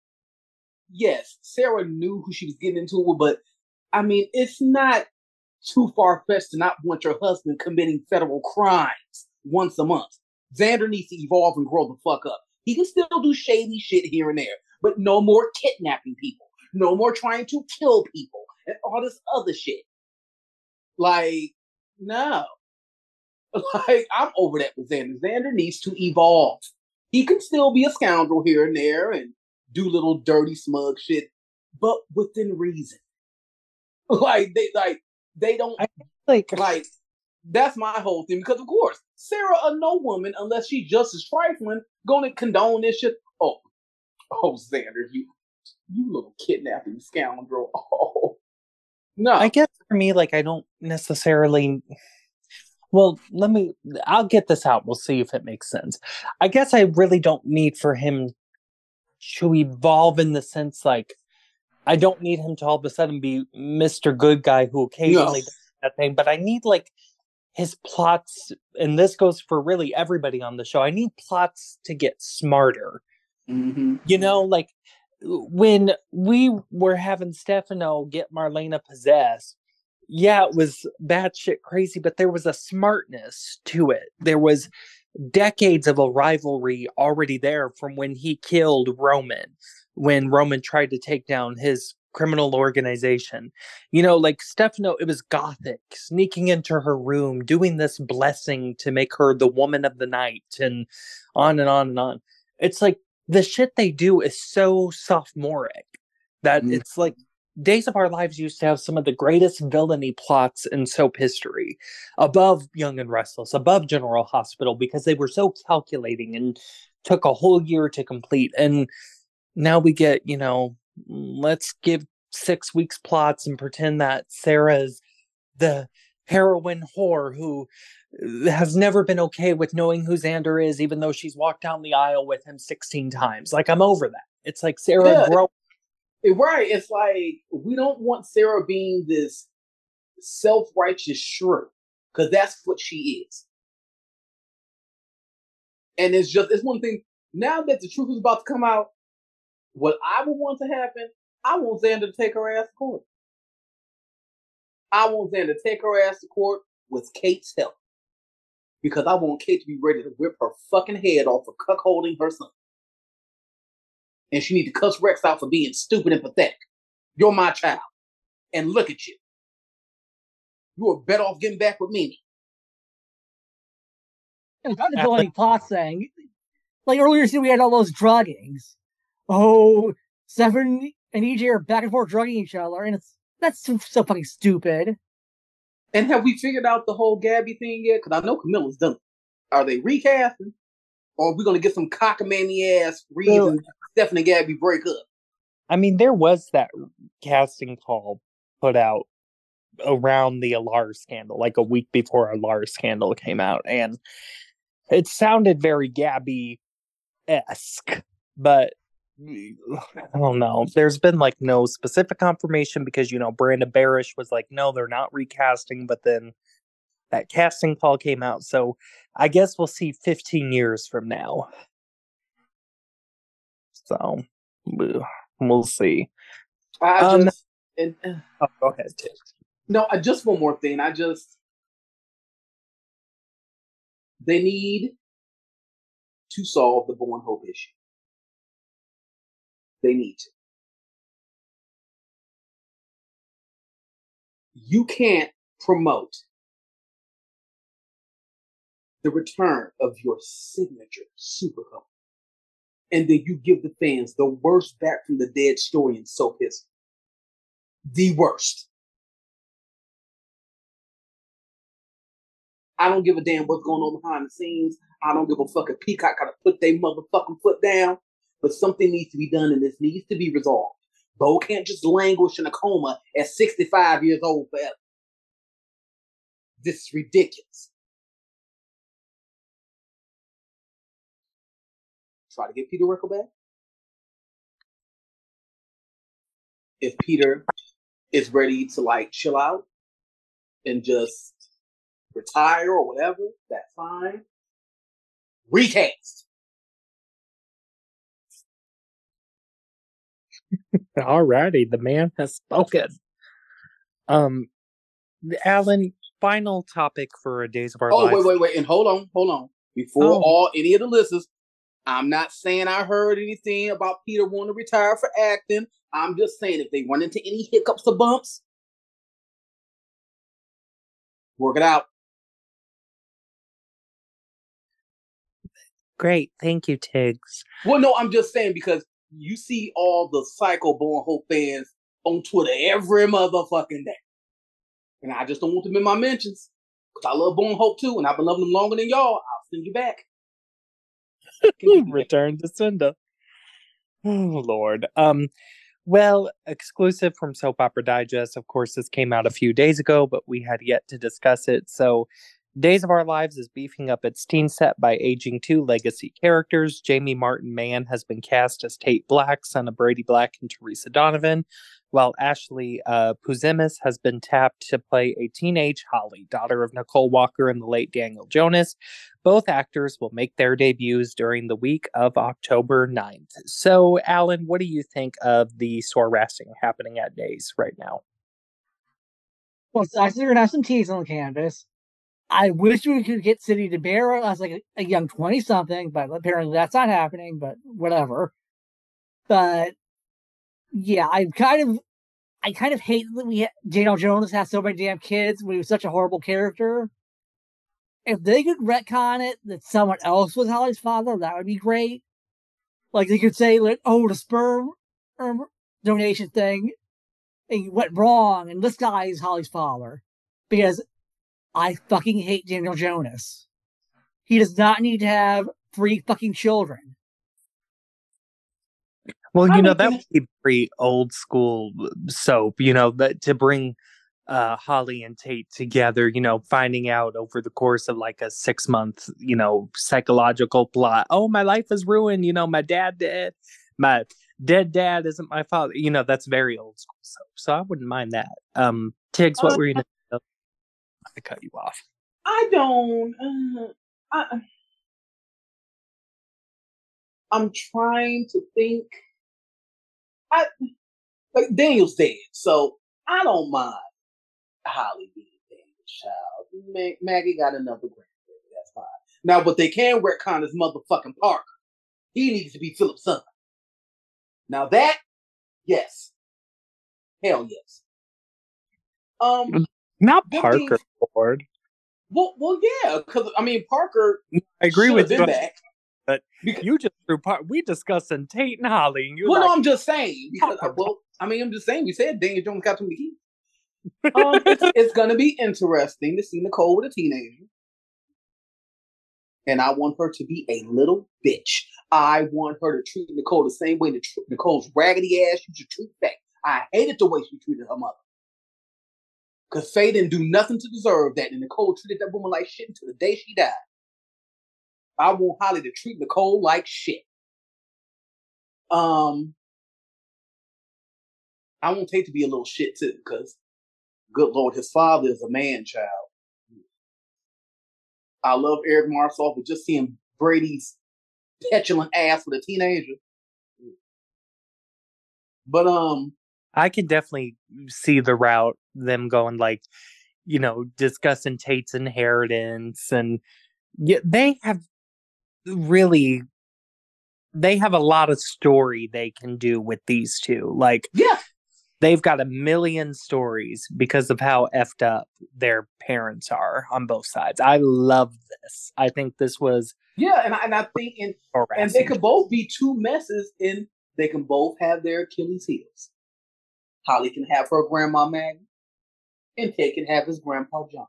yes, Sarah knew who she was getting into with, but I mean, it's not too far fetched to not want your husband committing federal crimes once a month. Xander needs to evolve and grow the fuck up. He can still do shady shit here and there, but no more kidnapping people, no more trying to kill people, and all this other shit. Like, no. <laughs> Like, I'm over that with Xander. Xander needs to evolve. He can still be a scoundrel here and there and do little dirty, smug shit, but within reason. <laughs> Like, they like they don't Like, like that's my whole thing because of course Sarah a no woman unless she just as trifling gonna condone this shit. Oh, <laughs> oh Xander, you you little kidnapping scoundrel. <laughs> Oh no, I guess for me, like, I don't necessarily. Well, let me. I'll get this out. We'll see if it makes sense. I guess I really don't need for him to evolve in the sense, like, I don't need him to all of a sudden be Mr. Good Guy who occasionally No. does that thing, but I need, like, his plots, and this goes for really everybody on the show. I need plots to get smarter. Mhm. You know, like when we were having Stefano get Marlena possessed, yeah, it was batshit crazy, but there was a smartness to it. There was decades of a rivalry already there from when he killed Roman, when Roman tried to take down his criminal organization. You know, like Stefano, it was gothic, sneaking into her room, doing this blessing to make her the woman of the night, and on and on and on. It's like the shit they do is so sophomoric that Mm. it's like Days of Our Lives used to have some of the greatest villainy plots in soap history, above Young and Restless, above General Hospital, because they were so calculating and took a whole year to complete. And now we get, you know, let's give six weeks plots and pretend that Sarah's the heroine whore who has never been okay with knowing who Xander is, even though she's walked down the aisle with him 16 times. Like, I'm over that. It's like Sarah Yeah. grow Eh, right. It's like we don't want Sarah being this self-righteous shrew because that's what she is. And it's just it's one thing. Now that the truth is about to come out, what I would want to happen, I want Xander to take her ass to court. I want Xander to take her ass to court with Kate's help. Because I want Kate to be ready to rip her fucking head off for cuckolding her son. And she need to cuss Rex out for being stupid and pathetic. You're my child. And look at you. You are better off getting back with Mimi. It's not a villainy plot thing. Like earlier this we had all those druggings. Oh, Seven and EJ are back and forth drugging each other, and it's that's so, so fucking stupid. And have we figured out the whole Gabby thing yet? Because I know Camila's done. Are they recasting? Or are we gonna get some cockamamie ass reason Well- Stephanie and Gabby break up? I mean, there was that casting call put out around the Alarr scandal, like a week before Alarr scandal came out, and it sounded very Gabby esque, but I don't know. There's been like no specific confirmation because you know Brandon Barash was like, no, they're not recasting, but then that casting call came out, so I guess we'll see 15 years from now. So we'll see. I Um, just and, uh, Oh, go ahead. No, I just one more thing. I just they need to solve the Bo and Hope issue. They need to. You can't promote the return of your signature super couple. And then you give the fans the worst back from the dead story in soap history. The worst. I don't give a damn what's going on behind the scenes. I don't give a fuck if Peacock gotta put their motherfucking foot down. But something needs to be done and this needs to be resolved. Bo can't just languish in a coma at 65 years old forever. This is ridiculous. Try to get Peter Reckell back. If Peter is ready to like chill out and just retire or whatever, that's fine. Recast. Alrighty, the man has spoken. Um, Alan, final topic for Days of Our Oh, Lives. wait, wait, wait. And hold on, hold on. Before Oh. all any of the listeners, I'm not saying I heard anything about Peter wanting to retire for acting. I'm just saying if they run into any hiccups or bumps, work it out. Great, thank you, Tiggz. Well, no, I'm just saying because you see all the Psycho Bo and Hope fans on Twitter every motherfucking day. And I just don't want them in my mentions. Because I love Bo and Hope too, and I've been loving them longer than y'all. I'll send you back. <laughs> Return to Cinda. <sighs> Oh Lord. Um, well, exclusive from Soap Opera Digest. Of course, this came out a few days ago, but we had yet to discuss it. So, Days of Our Lives is beefing up its teen set by aging two legacy characters. Jamie Martin Mann has been cast as Tate Black, son of Brady Black and Teresa Donovan, while Ashley uh, Puzemis has been tapped to play a teenage Holly, daughter of Nicole Walker and the late Daniel Jonas. Both actors will make their debuts during the week of October 9th. So, Alan, what do you think of the SORASing happening at Days right now? Well, actually we're gonna have some teas on the canvas. I wish we could get City to bear as like a, a young twenty something, but apparently that's not happening. But whatever. But yeah, I kind of, I kind of hate that we ha- Daniel Jonas has so many damn kids when he was such a horrible character. If they could retcon it that someone else was Holly's father, that would be great. Like they could say, like, oh, the sperm um, donation thing it went wrong, and this guy is Holly's father. Because I fucking hate Daniel Jonas. He does not need to have three fucking children. Well, you know, that would be very old school soap, you know, that to bring uh Holly and Tate together, you know, finding out over the course of like a six month, you know, psychological plot. Oh, my life is ruined, you know, my dad dead. My dead dad isn't my father. You know, that's very old school soap. So I wouldn't mind that. Um Tiggz, what Uh, were you gonna I cut you off. I don't. Uh, I, I'm trying to think. I like Daniel's dead, so I don't mind Holly being Daniel's child. Ma- Maggie got another grandbaby. That's fine. Now, what they can retcon is motherfucking Parker. He needs to be Philip's son. Now that, yes, hell yes. Um. Not Parker Ford. Well, well, yeah, because I mean Parker. I agree with you. back. but Because- You just threw part we discussing Tate and Holly and you're well, like, no, I'm just saying because Parker. well, I mean, I'm just saying. We said Daniel Jonas got too many kids. <laughs> Um, it's, it's gonna be interesting to see Nicole with a teenager. And I want her to be a little bitch. I want her to treat Nicole the same way that Nicole's raggedy ass used to treat Faye. I hated the way she treated her mother. Because Faye didn't do nothing to deserve that. And Nicole treated that woman like shit until the day she died. I want Holly to treat Nicole like shit. Um, I want Tate to be a little shit too, because good lord, his father is a man child. I love Eric Martsolf, but just seeing Brady's petulant ass with a teenager. But um I could definitely see the route them going like, you know, discussing Tate's inheritance and yeah, they have really they have a lot of story they can do with these two. Like yeah, they've got a million stories because of how effed up their parents are on both sides. I love this. I think this was yeah, and I, and I think and and they could both be two messes, and they can both have their Achilles heels. Holly can have her grandma Maggie, and Tate can have his grandpa John.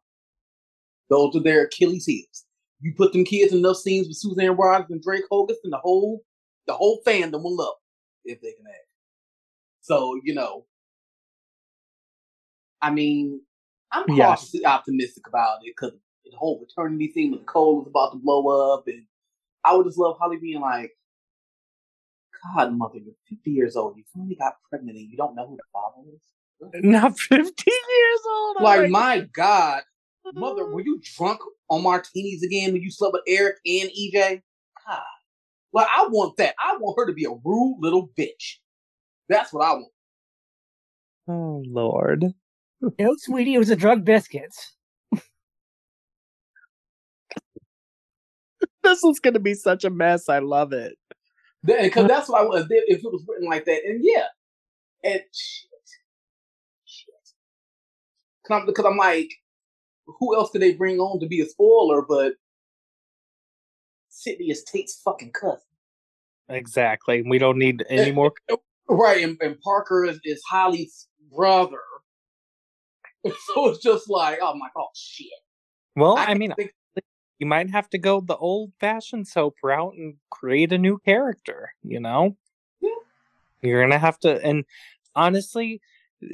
Those are their Achilles heels. You put them kids in enough scenes with Suzanne Rogers and Drake Hogestyn, and the whole the whole fandom will love if they can act. So you know, I mean, I'm cautiously yes. optimistic about it because the whole paternity thing with Cole was about to blow up, and I would just love Holly being like, God, mother, you're 50 years old. You finally got pregnant and you don't know who the father is? Not 15 years old. Like, my God. Mother, uh-huh. were you drunk on martinis again when you slept with Eric and EJ? God. Like, I want that. I want her to be a rude little bitch. That's what I want. Oh, Lord. No, sweetie, it was a drug biscuits. <laughs> this is going to be such a mess. I love it. Because that's what I would if it was written like that. And yeah, and shit, shit. Cause I'm, because I'm like, who else could they bring on to be a spoiler? But Sydney is Tate's fucking cousin. Exactly. We don't need any more. <laughs> Right, and, and Parker is, is Holly's brother. <laughs> So it's just like, oh my god, shit. Well, I, I mean, think, you might have to go the old fashioned soap route and create a new character, you know? Yeah. You're gonna have to and honestly,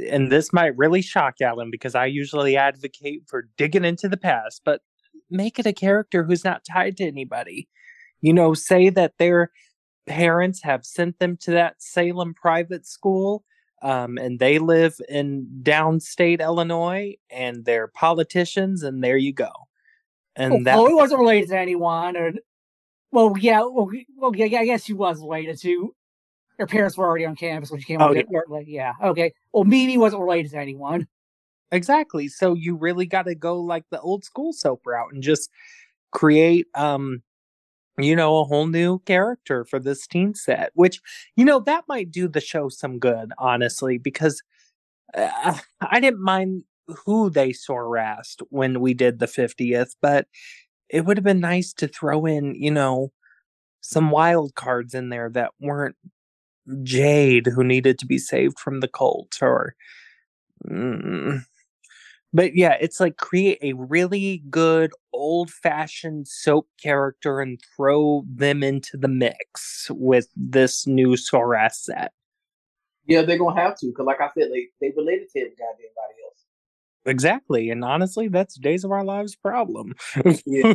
and this might really shock Alan because I usually advocate for digging into the past, but make it a character who's not tied to anybody. You know, say that their parents have sent them to that Salem private school um, and they live in downstate Illinois and they're politicians, and there you go. And well, that Chloe wasn't related to anyone, or well, yeah, well, well, yeah, I guess she was related to. Her parents were already on campus when she came. Oh, yeah. Like, yeah, okay. Well, Mimi wasn't related to anyone. Exactly. So you really got to go like the old school soap route and just create, um, you know, a whole new character for this teen set. Which you know that might do the show some good, honestly, because uh, I didn't mind who they harassed when we did the 50th, but it would have been nice to throw in, you know, some wild cards in there that weren't Jade who needed to be saved from the cult or mm. but yeah, it's like create a really good old fashioned soap character and throw them into the mix with this new Soras set. Yeah, they're gonna have to because, like I said, they they related to every goddamn body else. Exactly. And honestly, that's Days of Our Lives problem. <laughs> yeah.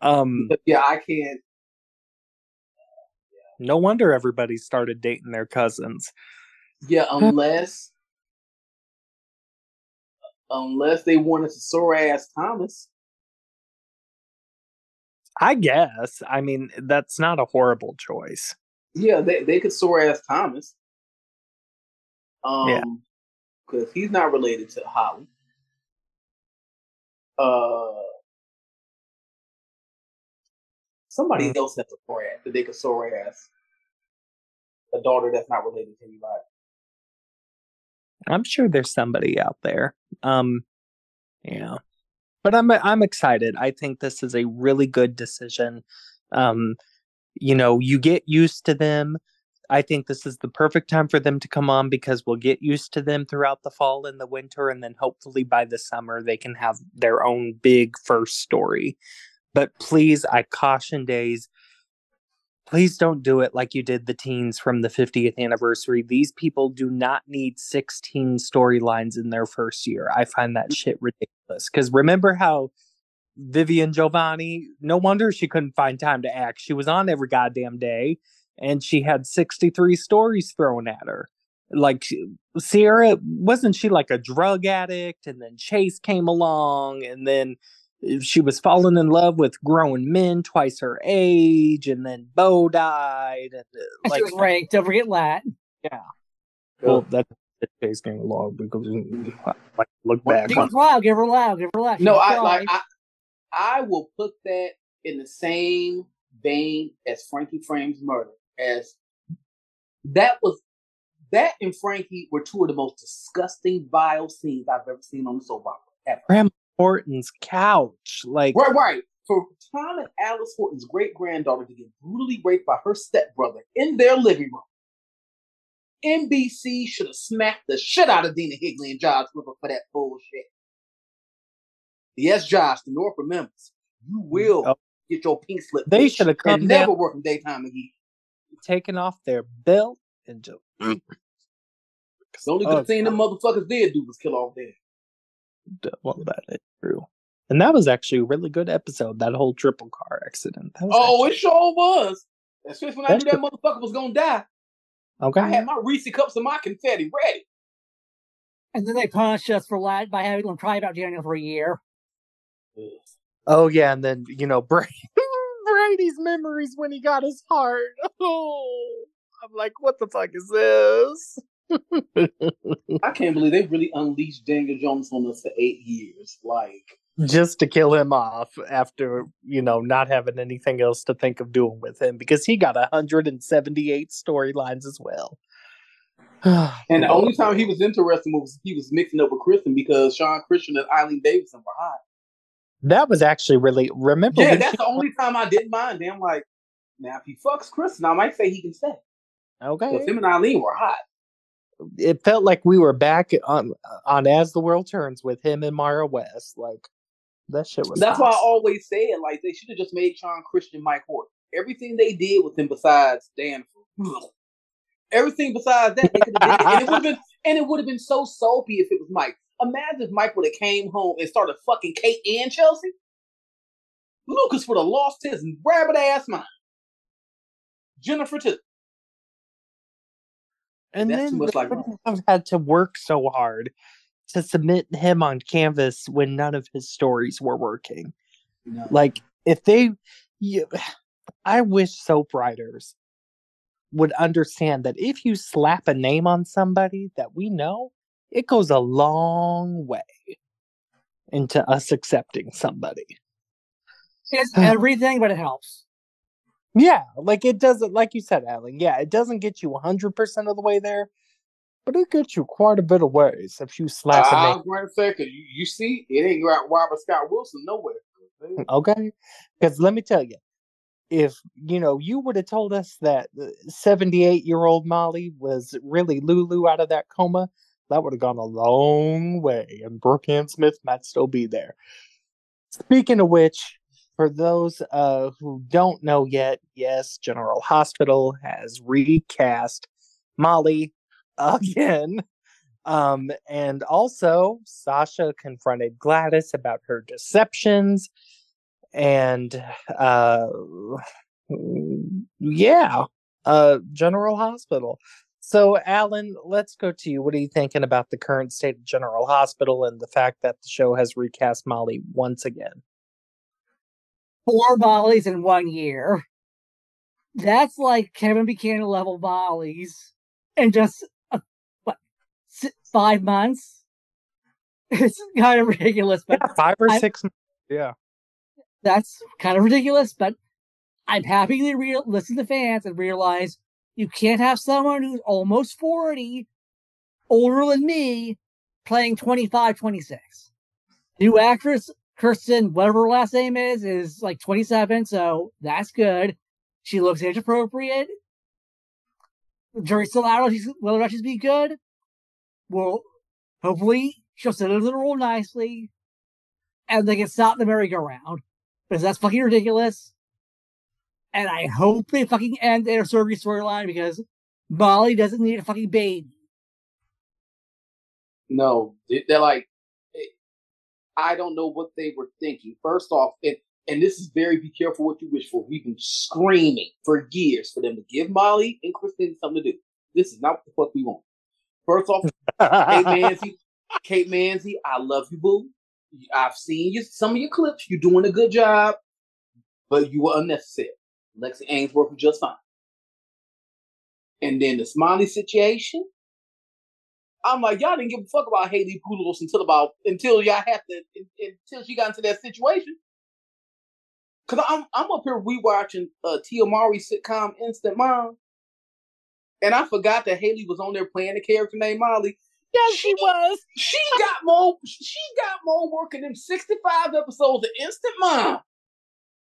um yeah, I can't no wonder everybody started dating their cousins. Yeah, <laughs> unless unless they wanted to SORAS Thomas. I guess. I mean, that's not a horrible choice. Yeah, they they could SORAS Thomas. Um yeah because he's not related to Holly. Uh, somebody mm. else has a friend that they could SORAS a daughter that's not related to anybody. I'm sure there's somebody out there. Um, yeah, but I'm I'm excited. I think this is a really good decision. Um, you know, you get used to them. I think this is the perfect time for them to come on because we'll get used to them throughout the fall and the winter, and then hopefully by the summer they can have their own big first story. But please, I caution days. Please don't do it like you did the teens from the 50th anniversary. These people do not need 16 storylines in their first year. I find that shit ridiculous. Because remember how Vivian Jovanni, no wonder she couldn't find time to act. She was on every goddamn day and she had 63 stories thrown at her. Like Ciara, wasn't she like a drug addict? And then Chase came along and then she was falling in love with grown men twice her age, and then Bo died, and uh, like, she was raped. Don't forget that. Yeah. Well, that case came along because like look back. Give her loud, give her loud, give her loud. No, I like I, I will put that in the same vein as Frankie Frame's murder. As that was that and Frankie were two of the most disgusting, vile scenes I've ever seen on the soap opera. Ever. Grandma Horton's couch. Like right, right. For Tom and Alice Horton's great granddaughter to get brutally raped by her stepbrother in their living room. NBC should have smacked the shit out of Dena Higley and Josh River for that bullshit. Yes, Josh, the North remembers. You mm, will oh. get your pink slip. They should have come and never work in daytime again. Taken off their belt and just. Mm. the only good oh, thing them motherfuckers did do was kill off there well, that is true. And that was actually a really good episode. That whole triple car accident. oh, actually... it sure was. Especially when I knew that motherfucker was gonna die. Okay. I had my Reese cups and my confetti ready. And then they punished us for that by having them cry about Daniel for a year. Oh yeah, and then you know <laughs> Brady, Brady's memories when he got his heart. <laughs> Oh, I'm like, what the fuck is this? <laughs> I can't believe they really unleashed Daniel Jonas on us for eight years. Like just to kill him off after you know not having anything else to think of doing with him because he got 178 storylines as well. <sighs> and the only time he was interesting was he was mixing up with Kristen because Shawn Christian and Eileen Davidson were hot. That was actually really remember. Yeah, that's the only time I didn't mind. Damn, like now if he fucks Kristen, I might say he can stay. Okay, because him and Eileen were hot it felt like we were back on on As the World Turns with him and Mara West. Like that shit was. That's why I always say it. Like they should have just made Shawn Christian Mike Horton. Everything they did with him besides Dan, everything besides that they could have did, and it would have been and it would have been so soapy if it was Mike. Imagine if Mike would have came home and started fucking Kate and Chelsea. Lucas would have lost his rabbit ass mind. Jennifer too. And That's then like I've had to work so hard to submit him on canvas when none of his stories were working. No. Like if they, you, <sighs> I wish soap writers would understand that if you slap a name on somebody that we know, it goes a long way into us accepting somebody. It's <sighs> everything, but it helps. Yeah, like it doesn't, like you said, Alan. Yeah, it doesn't get you 100% of the way there, but it gets you quite a bit of ways if you slap uh, I was going to say, because you, you see, it ain't got Robert Scott Wilson nowhere. Okay, because let me tell you, if you know you would have told us that 78 year old Molly was really Lulu out of that coma, that would have gone a long way, and Brooke and Smith might still be there. Speaking of which, for those uh, who don't know yet, yes, General Hospital has recast Molly again. Um, and also, Sasha confronted Gladys about her deceptions. And uh, yeah, uh, General Hospital. So, Alan, let's go to you. What are you thinking about the current state of General Hospital and the fact that the show has recast Molly once again? four volleys in one year. That's like Kevin Buchanan level volleys in just uh, what five months. <laughs> It's kind of ridiculous, but yeah, five or I, six. Yeah, that's kind of ridiculous. But I'm happy to re- listen to fans and realize you can't have someone who's almost 40, older than me, playing 25, 26. New actress Kirsten, whatever her last name is, is like 27, so that's good. She looks age appropriate. The still out she's, whether or be good. Well, hopefully she'll sit into the role nicely, and they can stop the merry-go-round. because that's fucking ridiculous. And I hope they fucking end their surgery storyline because Molly doesn't need a fucking baby. No, they're like, eh, I don't know what they were thinking. First off, and, and this is very be careful what you wish for. We've been screaming for years for them to give Molly and Kristen something to do. This is not what the fuck we want. First off, Kate <laughs> Mansi, Kate Mansi, I love you, boo. I've seen you some of your clips. You're doing a good job, but you were unnecessary. Lexi Ainsworth was just fine. And then the Smiley situation. I'm like, y'all didn't give a fuck about Haley Pullos until about until y'all had to until she got into that situation. Cause I'm I'm up here rewatching uh Tia Mowry sitcom Instant Mom, and I forgot that Haley was on there playing the character named Molly. Yes, she, she was. She got more. She got more work in them 65 episodes of Instant Mom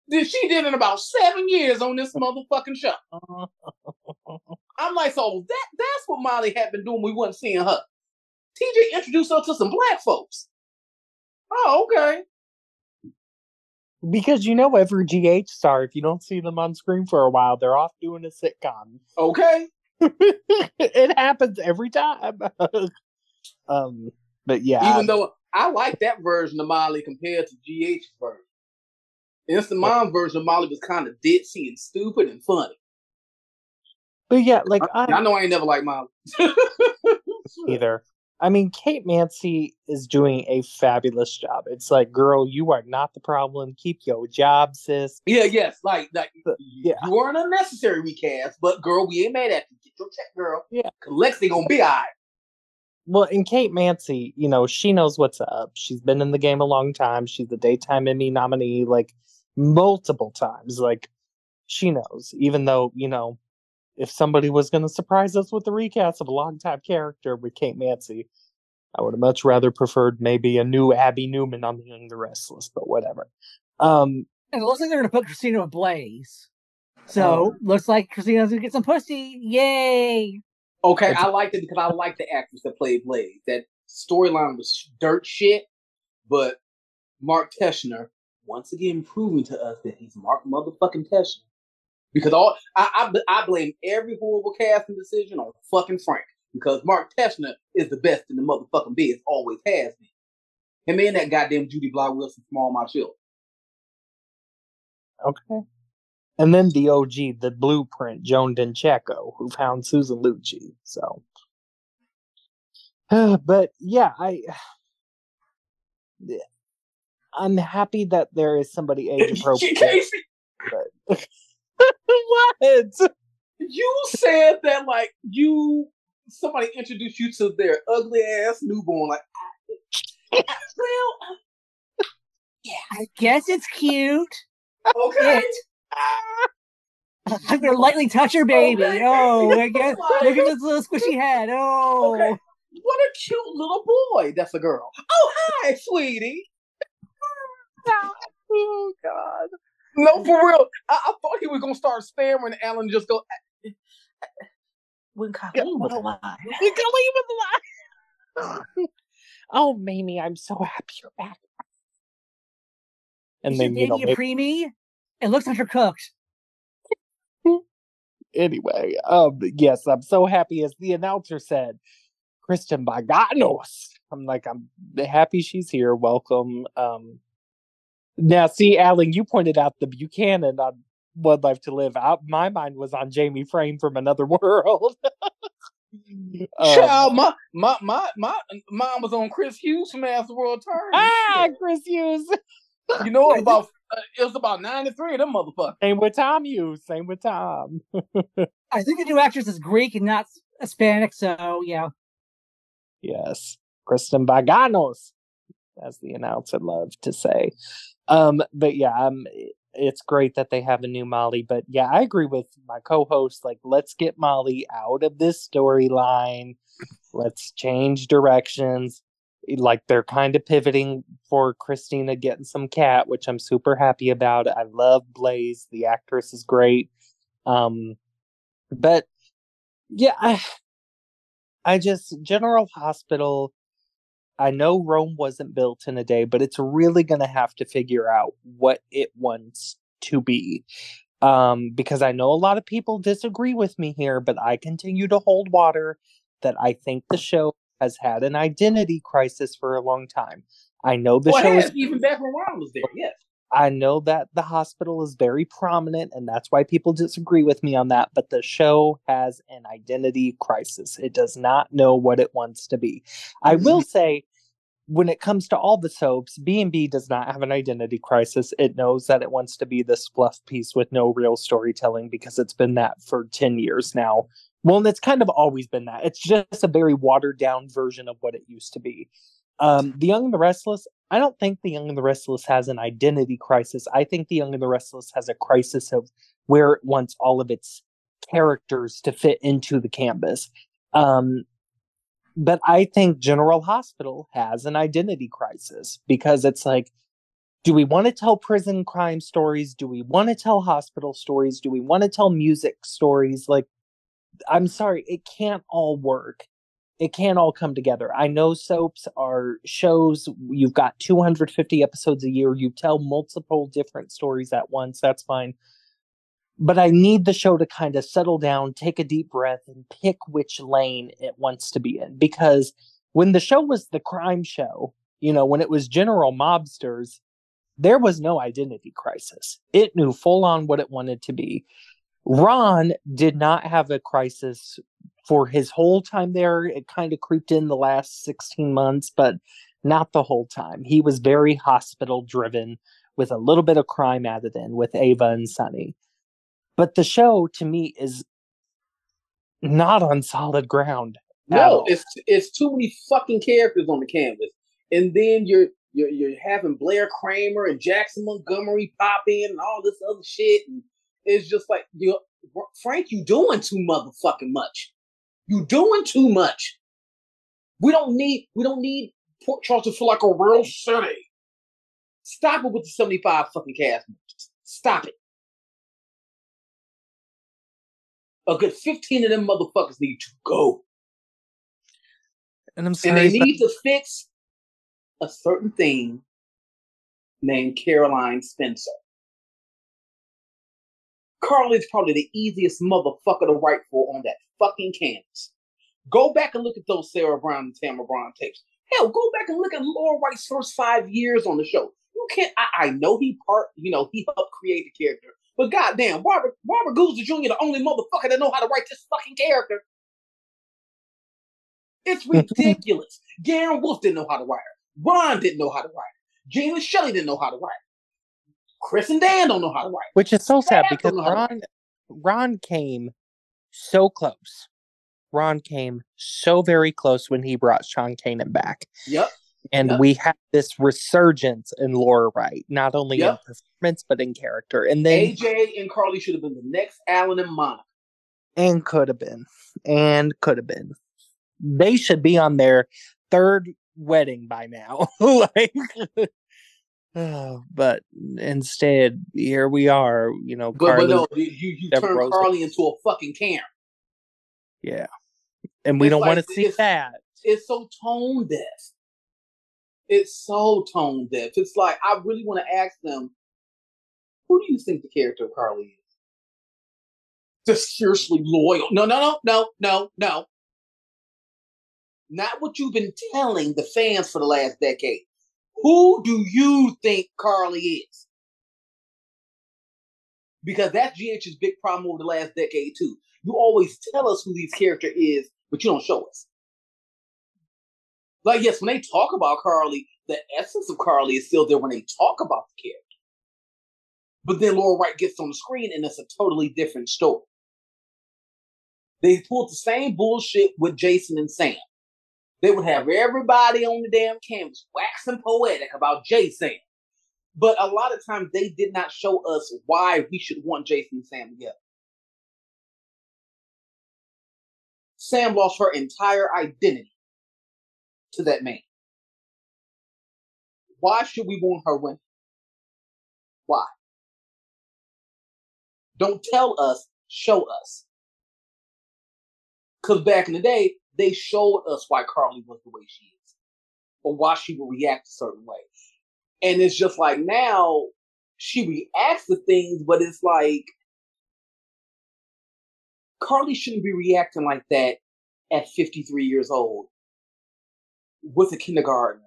than she did in about seven years on this motherfucking show. <laughs> I'm like, so that that's what Molly had been doing. We wasn't seeing her. TJ introduced her to some black folks. Oh, okay. Because you know, every GH star, if you don't see them on screen for a while, they're off doing a sitcom. Okay. <laughs> it happens every time. <laughs> um, but yeah. Even though I like that version of Molly compared to GH's version. Instant Mom version of Molly was kind of ditzy and stupid and funny. But yeah, like I, I know I ain't never liked Molly <laughs> either. I mean, Kate Mansi is doing a fabulous job. It's like, girl, you are not the problem. Keep your job, sis. Yeah, yes, like, like but, yeah. you are an unnecessary recast, but girl, we ain't mad at you. Get your check, girl. Yeah, Lexi gonna be alright. Well, and Kate Mansi, you know, she knows what's up. She's been in the game a long time. She's a daytime Emmy nominee like multiple times. Like she knows, even though you know if somebody was going to surprise us with the recast of a longtime character with Kate Mansi, I would have much rather preferred maybe a new Abby Newman on the Young the Restless, but whatever. Um, and it looks like they're going to put Christina ablaze. So um, looks like Christina's going to get some pussy. Yay! Okay, I liked it because I liked the actress that played Blaze. That storyline was dirt shit, but Mark Teschner once again proving to us that he's Mark motherfucking Teschner because all I, I, I blame every horrible casting decision on fucking Frank because Mark Teschner is the best in the motherfucking biz, always has been. Him and that goddamn Judy Bly Wilson from All My Children. Okay. And then the OG, the blueprint, Joan D'Incecco, who found Susan Lucci. So, <sighs> but yeah, I, <sighs> I'm happy that there is somebody <laughs> age appropriate. but, <laughs> what? You said that like you somebody introduced you to their ugly ass newborn. Like, well, yeah, I guess it's cute. Okay. I'm gonna lightly touch her baby. Okay. Oh, <laughs> I guess look at this little squishy head. Oh, okay. what a cute little boy. That's a girl. Oh, hi, sweetie. Oh God. No, for real. I, I, thought he was gonna start stammering. Alan just go. When Colleen was alive. When Colleen was alive. oh, Mamie, I'm so happy you're back. And then you know, a preemie. It looks undercooked. <laughs> anyway, um, yes, I'm so happy as the announcer said, Kristen Vaganos. I'm like, I'm happy she's here. Welcome. Um, now, see, Alan, you pointed out the Buchanan on One Life to Live. Out, my mind was on Jamie Frame from Another <laughs> World. um, Child, my, my my my mom was on Chris Hughes from As the World Turns. Ah, Chris Hughes. you know it <laughs> about uh, it was about ninety three of them motherfuckers. Same with Tom Hughes. Same with Tom. <laughs> I think the new actress is Greek and not Hispanic, so yeah. Yes, Kristen Vaganos, as the announcer loved to say. Um, but yeah, um, it's great that they have a new Molly. But yeah, I agree with my co-host. Like, let's get Molly out of this storyline. Let's change directions. Like they're kind of pivoting for Christina getting some cat, which I'm super happy about. I love Blaze. The actress is great. Um, but yeah, I, I just General Hospital I know Rome wasn't built in a day, but it's really going to have to figure out what it wants to be. Um, because I know a lot of people disagree with me here, but I continue to hold water that I think the show has had an identity crisis for a long time. I know the well, show is even back when Ron was there. Yes. I know that the hospital is very prominent, and that's why people disagree with me on that. But the show has an identity crisis. It does not know what it wants to be. I will <laughs> say, when it comes to all the soaps, B and B does not have an identity crisis. It knows that it wants to be this fluff piece with no real storytelling because it's been that for ten years now. Well, and it's kind of always been that. It's just a very watered down version of what it used to be. Um, the Young and the Restless, I don't think The Young and the Restless has an identity crisis. I think The Young and the Restless has a crisis of where it wants all of its characters to fit into the canvas. Um, but I think General Hospital has an identity crisis because it's like, do we want to tell prison crime stories? Do we want to tell hospital stories? Do we want to tell music stories? Like, I'm sorry, it can't all work it can't all come together. I know soaps are shows, you've got 250 episodes a year, you tell multiple different stories at once, that's fine. But I need the show to kind of settle down, take a deep breath, and pick which lane it wants to be in. Because when the show was the crime show, you know, when it was general mobsters, there was no identity crisis. It knew full on what it wanted to be. Ron did not have a crisis for his whole time there. It kind of creeped in the last 16 months, but not the whole time. He was very hospital driven with a little bit of crime added in with Ava and Sonny. But the show to me is not on solid ground. No, it's it's too many fucking characters on the canvas. And then you're you're you're having Blair Kramer and Jackson Montgomery pop in and all this other shit. And it's just like you Frank, you doing too motherfucking much. You doing too much. We don't need we don't need Port Charles to feel like a real city. Stop it with the 75 fucking cast members. Stop it. A good 15 of them motherfuckers need to go. And I'm sorry. And they need to fix a certain thing named Caroline Spencer. Carly's probably the easiest motherfucker to write for on that fucking canvas. Go back and look at those Sarah Brown and Tamara Braun tapes. Hell, go back and look at Laura Wright's first five years on the show. You can't. I, I know he part. You know he helped create the character, but goddamn, Robert Robert Guza Jr. the only motherfucker that know how to write this fucking character. It's <laughs> ridiculous. Garin Wolf didn't know how to write her. Ron didn't know how to write her. Jean and Shelly didn't know how to write. Chris and Dan don't know how to write. Which is so sad because Ron Ron came so close. Ron came so very close when he brought Sean Kanan back. Yep. And yep. we have this resurgence in Laura Wright, not only yep. in performance but in character. And then AJ and Carly should have been the next Alan and Monica. And could have been. And could have been. They should be on their third wedding by now. <laughs> like Oh, but instead, here we are. You know, but, but no, you you turn Carly into a fucking Karen. Yeah, and we it's don't like, want to see that. It's so tone deaf. It's so tone deaf. It's like I really want to ask them, who do you think the character of Carly is? Just fiercely loyal. No, no, no, no, no, no. Not what you've been telling the fans for the last decade. Who do you think Carly is? Because that's GH's big problem over the last decade too. You always tell us who these character is, but you don't show us. Like yes, when they talk about Carly, the essence of Carly is still there when they talk about the character. But then Laura Wright gets on the screen and it's a totally different story. They pulled the same bullshit with Jason and Sam. They would have everybody on the damn canvas waxing poetic about Jason. But a lot of times they did not show us why we should want Jason and Sam together. Sam lost her entire identity to that man. Why should we want her winning? Why? Don't tell us, show us. Because back in the day, they showed us why Carly was the way she is. or why she would react a certain way. And it's just like now she reacts to things, but it's like Carly shouldn't be reacting like that at 53 years old with a kindergarten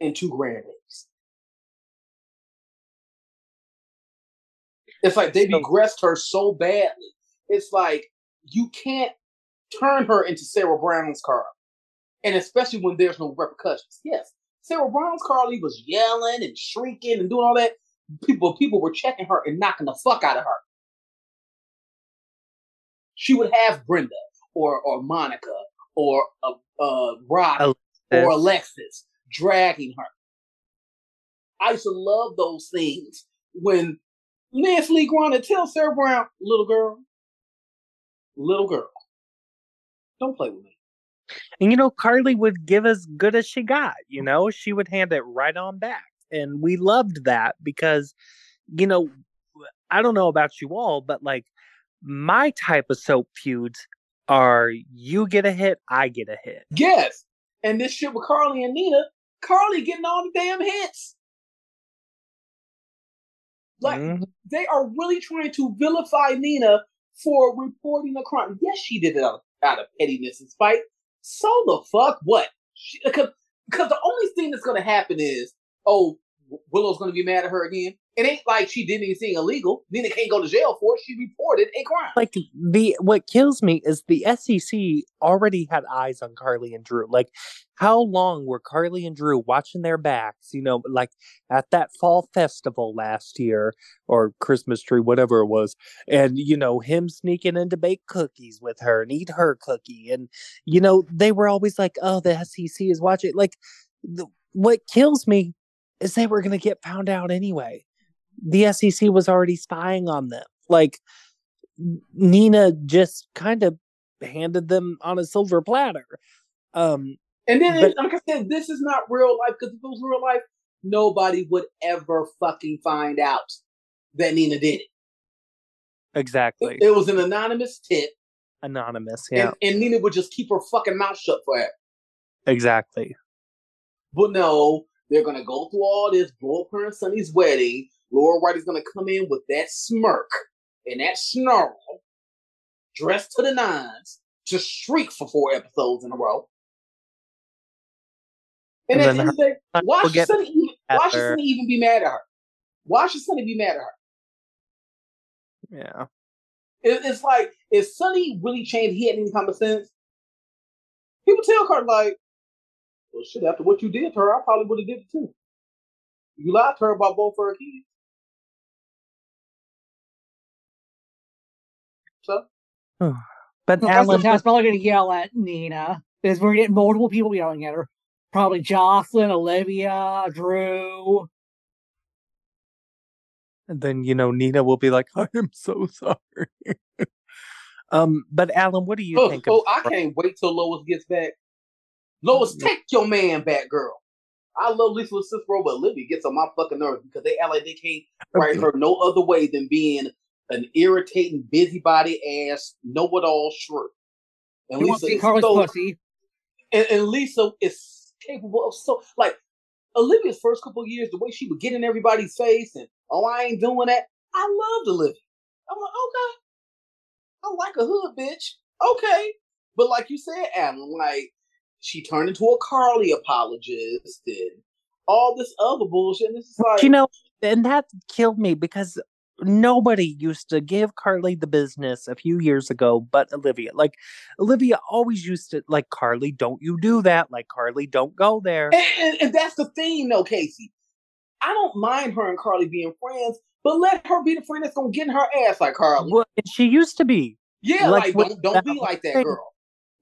and two grandbabies. It's like they regressed her so badly. It's like you can't turn her into Sarah Brown's Carly. And especially when there's no repercussions. Yes, Sarah Brown's Carly was yelling and shrieking and doing all that. People people were checking her and knocking the fuck out of her. She would have Brenda or or Monica or uh, uh Rock Alexis. or Alexis dragging her. I used to love those things when Nancy Lee Grahn tell Sarah Brown, little girl, little girl, don't play with me. And you know, Carly would give as good as she got, you know, she would hand it right on back. And we loved that because, you know, I don't know about you all, but like my type of soap feuds are you get a hit, I get a hit. Yes. And this shit with Carly and Nina, Carly getting all the damn hits. Like mm-hmm. they are really trying to vilify Nina for reporting a crime. Yes, she did it out of pettiness and spite. So the fuck what? Because the only thing that's gonna happen is, oh, Willow's gonna be mad at her again. It ain't like she did anything illegal. Nina can't go to jail for it. She reported a crime. Like the what kills me is the SEC already had eyes on Carly and Drew. Like how long were Carly and Drew watching their backs? You know, like at that fall festival last year or Christmas tree, whatever it was, and you know him sneaking in to bake cookies with her and eat her cookie, and you know they were always like, "Oh, the SEC is watching." Like, the, what kills me is they were going to get found out anyway the SEC was already spying on them. Like Nina just kind of handed them on a silver platter. Um, and then, but, like I said, this is not real life because if it was real life, nobody would ever fucking find out that Nina did it. Exactly. It, it was an anonymous tip. Anonymous, yeah. And, and, Nina would just keep her fucking mouth shut forever. Exactly. But no, they're gonna go through all this, blow up her and Sonny's wedding, Laura Wright is going to come in with that smirk and that snarl, dressed to the nines, to shriek for four episodes in a row. And, and at the end of the day, why should, Sonny even, why should Sonny even be mad at her? Why should Sonny be mad at her? Yeah. It, it's like, if Sonny really changed, he had any common sense, he would tell her, like, well, shit, after what you did to her, I probably would have did it too. You lied to her about both her kids. So, but well, Alan, that's probably going to yell at Nina because we're getting multiple people yelling at her. Probably Jocelyn, Olivia, Drew. And then you know Nina will be like, <laughs> "I am so sorry." <laughs> um, but Alan, what do you oh, think? Oh, I can't wait till Lois gets back. Lois, mm-hmm. take your man back, girl. I love Lisa Cicero, but Olivia gets on my fucking nerves because they act like they can't write her no other way than being an irritating, busybody ass, know it all shrew. And you Lisa is so. And, and, Lisa is capable of so like Olivia's first couple years, the way she would get in everybody's face and oh, I ain't doing that. I loved Olivia. I'm like, okay. I like a hood bitch. Okay. But like you said, Adam, like she turned into a Carly apologist and all this other bullshit. And it's like you know, and that killed me because nobody used to give Carly the business a few years ago but Olivia. Like Olivia always used to like Carly, don't you do that. Like Carly, don't go there. And, and, and that's the thing though, Casey. I don't mind her and Carly being friends, but let her be the friend that's gonna get in her ass like Carly. Well, she used to be. Yeah, like, like don't, don't be like that girl.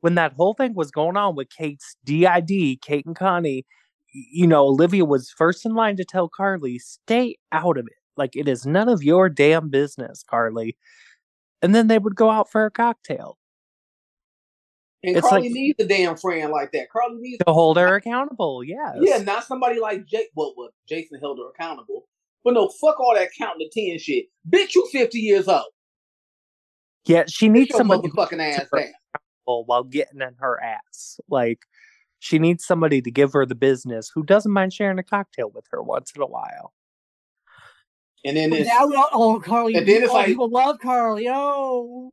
When that whole thing was going on with Kate's DID, Kate and Connie, you know, Olivia was first in line to tell Carly, stay out of it like it is none of your damn business, Carly. And then they would go out for a cocktail. And it's Carly like, needs a damn friend like that. Carly needs to hold her <laughs> accountable. Yes. Yeah, not somebody like Jake. Well, well, Jason held her accountable. But no, fuck all that counting to ten shit. Bitch, you fifty years old. Yeah, she needs some motherfucking ass down. While getting in her ass, like She needs somebody to give her the business who doesn't mind sharing a cocktail with her once in a while. And then it's now, oh, Carly, and then it's oh, like- people love Carly. Oh,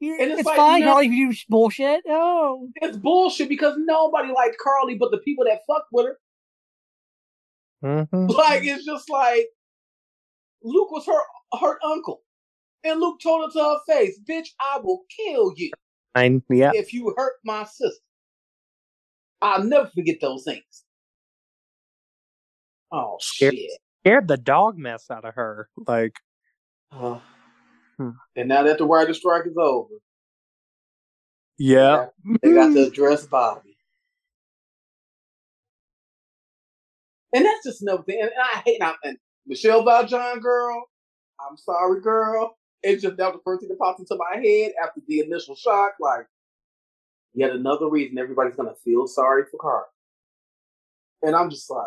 You- And it's it's, like, fine, you Carly, if you do bullshit. Oh, it's bullshit because nobody liked Carly but the people that fucked with her. Mhm. Like it's just like Luke was her her uncle. And Luke told her to her face, bitch, I will kill you Yeah. if you hurt my sister. I'll never forget those things. Oh Scared- shit. Scared the dog mess out of her. Like, Uh, Hmm. And now that the writer strike is over, yeah. they got to address Bobby. And that's just another thing. And, I hate and Michele Val Jean girl, I'm sorry, girl. It's just that was the first thing that popped into my head after the initial shock. Like, yet another reason everybody's gonna feel sorry for Carl. And I'm just like,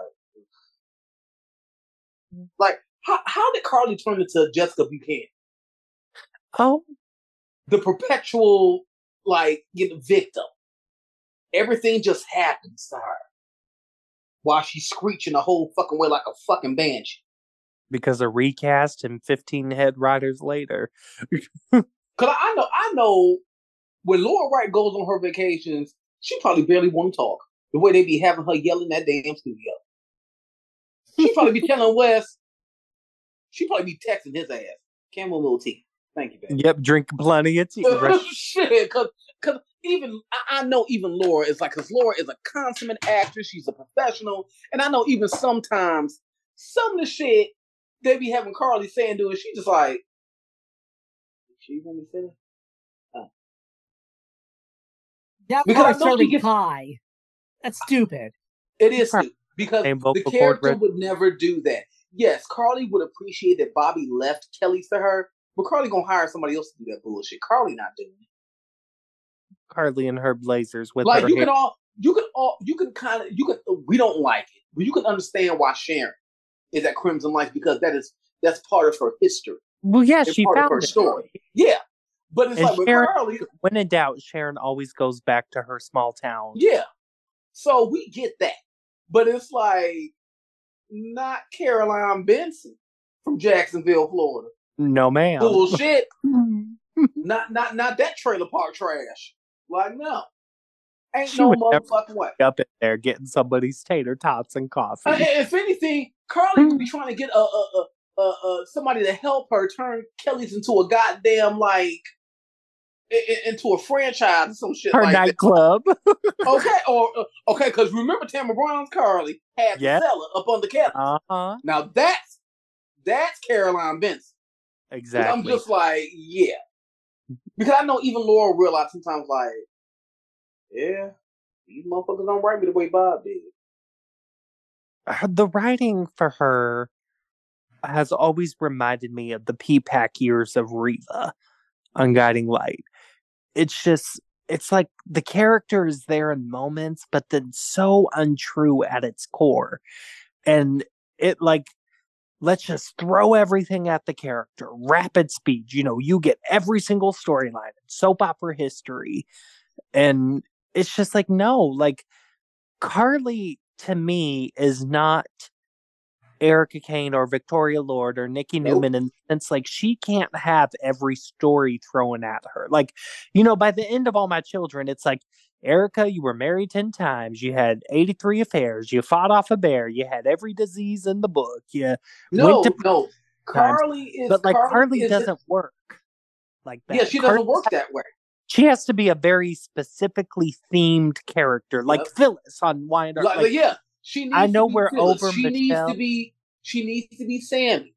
mm. like, how how did Carly turn into Jessica Buchanan? Oh, the perpetual like you know victim. Everything just happens to her while she's screeching the whole fucking way like a fucking banshee. Because a recast and 15 head riders later. <laughs> Cause I know, I know, when Laura Wright goes on her vacations, she probably barely want to talk. The way they be having her yelling that damn studio. She probably be telling <laughs> Wes. She probably be texting his ass. Camel little tea. Thank you, baby. Yep, drink plenty of tea. <laughs> Right. Shit, cause, cause even I, I know even Laura is like, cause Laura is a consummate actress. She's a professional, and I know even sometimes some of the shit they be having Carly saying to her, she just like, she want me to say that? Oh. that Because I part's know she really gets- high. That's stupid. It is stupid, because the character reg- would never do that. Yes, Carly would appreciate that Bobby left Kelly's to her, but Carly gonna hire somebody else to do that bullshit. Carly not doing it. Carly and her blazers with like her you hair. can all you can all you can kind of you can we don't like it but you can understand why sharon is at crimson lights because that is that's part of her history. Well, yeah, it's she part of her it. story. Yeah. But it's And like Sharon- carly When in doubt, Sharon always goes back to her small town. yeah. So we get that. But it's like not caroline benson from jacksonville florida. No, ma'am. bullshit. <laughs> Not not not that trailer park trash. Like no. Ain't She no motherfucking way. Up in there getting somebody's tater tots and coffee. Uh, if anything, Carly would be trying to get a, a, a, a, a somebody to help her turn Kelly's into a goddamn like into a franchise or some shit her like nightclub. <laughs> Okay, or uh, okay, because remember Tamara Braun's Carly had Yeah. the cellar up on the Kelly. uh huh. now that's that's Caroline Benson. Exactly. I'm just like, yeah, because I know even Laura realized sometimes like, yeah, these motherfuckers don't write me the way Bob did. Her- the writing for her has always reminded me of the P-Pack years of Reva on Guiding Light. It's just, it's like the character is there in moments, but then so untrue at its core. And it like, let's just throw everything at the character, rapid speed. You know, you get every single storyline, soap opera history. And it's just like, no, like, Carly to me is not Erica Kane or Victoria Lord or Nikki Nope. Newman and it's like she can't have every story thrown at her. Like, you know, by the end of all my children, it's like Erica, you were married 10 times, you had 83 affairs, you fought off a bear, you had every disease in the book. Yeah. No, Went to- no, Carly is. But like Carly, is- doesn't work like that. Yeah, she doesn't work that way. She has to be a very specifically themed character, like Yep. Phyllis on Wyatt. Like, like, yeah, she. Needs I know to be we're Phyllis. over She needs to be. She needs to be Sammy.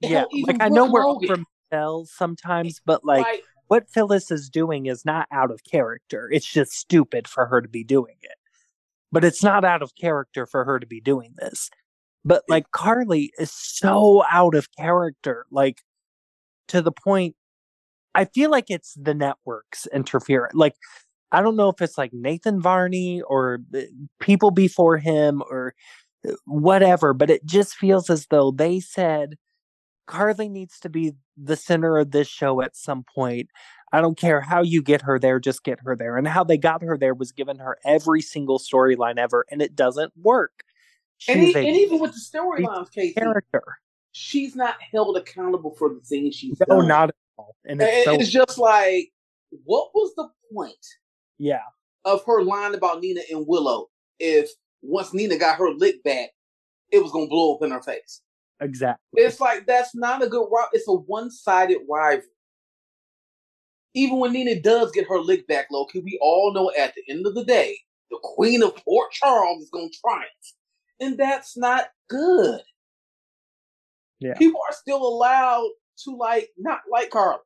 yeah, Hell, like I know we're Logan. over Michelle sometimes, but like Like, what Phyllis is doing is not out of character. It's just stupid for her to be doing it. But it's not out of character for her to be doing this. But like Carly is so out of character, like to the point I feel like it's the networks interfering. Like I don't know if it's like Nathan Varni or people before him or uh, whatever, but it just feels as though they said Carly needs to be the center of this show at some point. I don't care how you get her there, just get her there. And how they got her there was giving her every single storyline ever, and it doesn't work. And, he, and, even with the storylines, Casey, character, she's not held accountable for the things she's no, done. not. And it's, and it's just like, what was the point? Yeah. Of her lying about Nina and Willow if once Nina got her lick back, it was gonna blow up in her face. Exactly. It's like that's not a good route, It's a one-sided rivalry. Even when Nina does get her lick back, Loki, we all know at the end of the day, the Queen of Port Charles is gonna triumph. And that's not good. Yeah. People are still allowed to like not like Carly.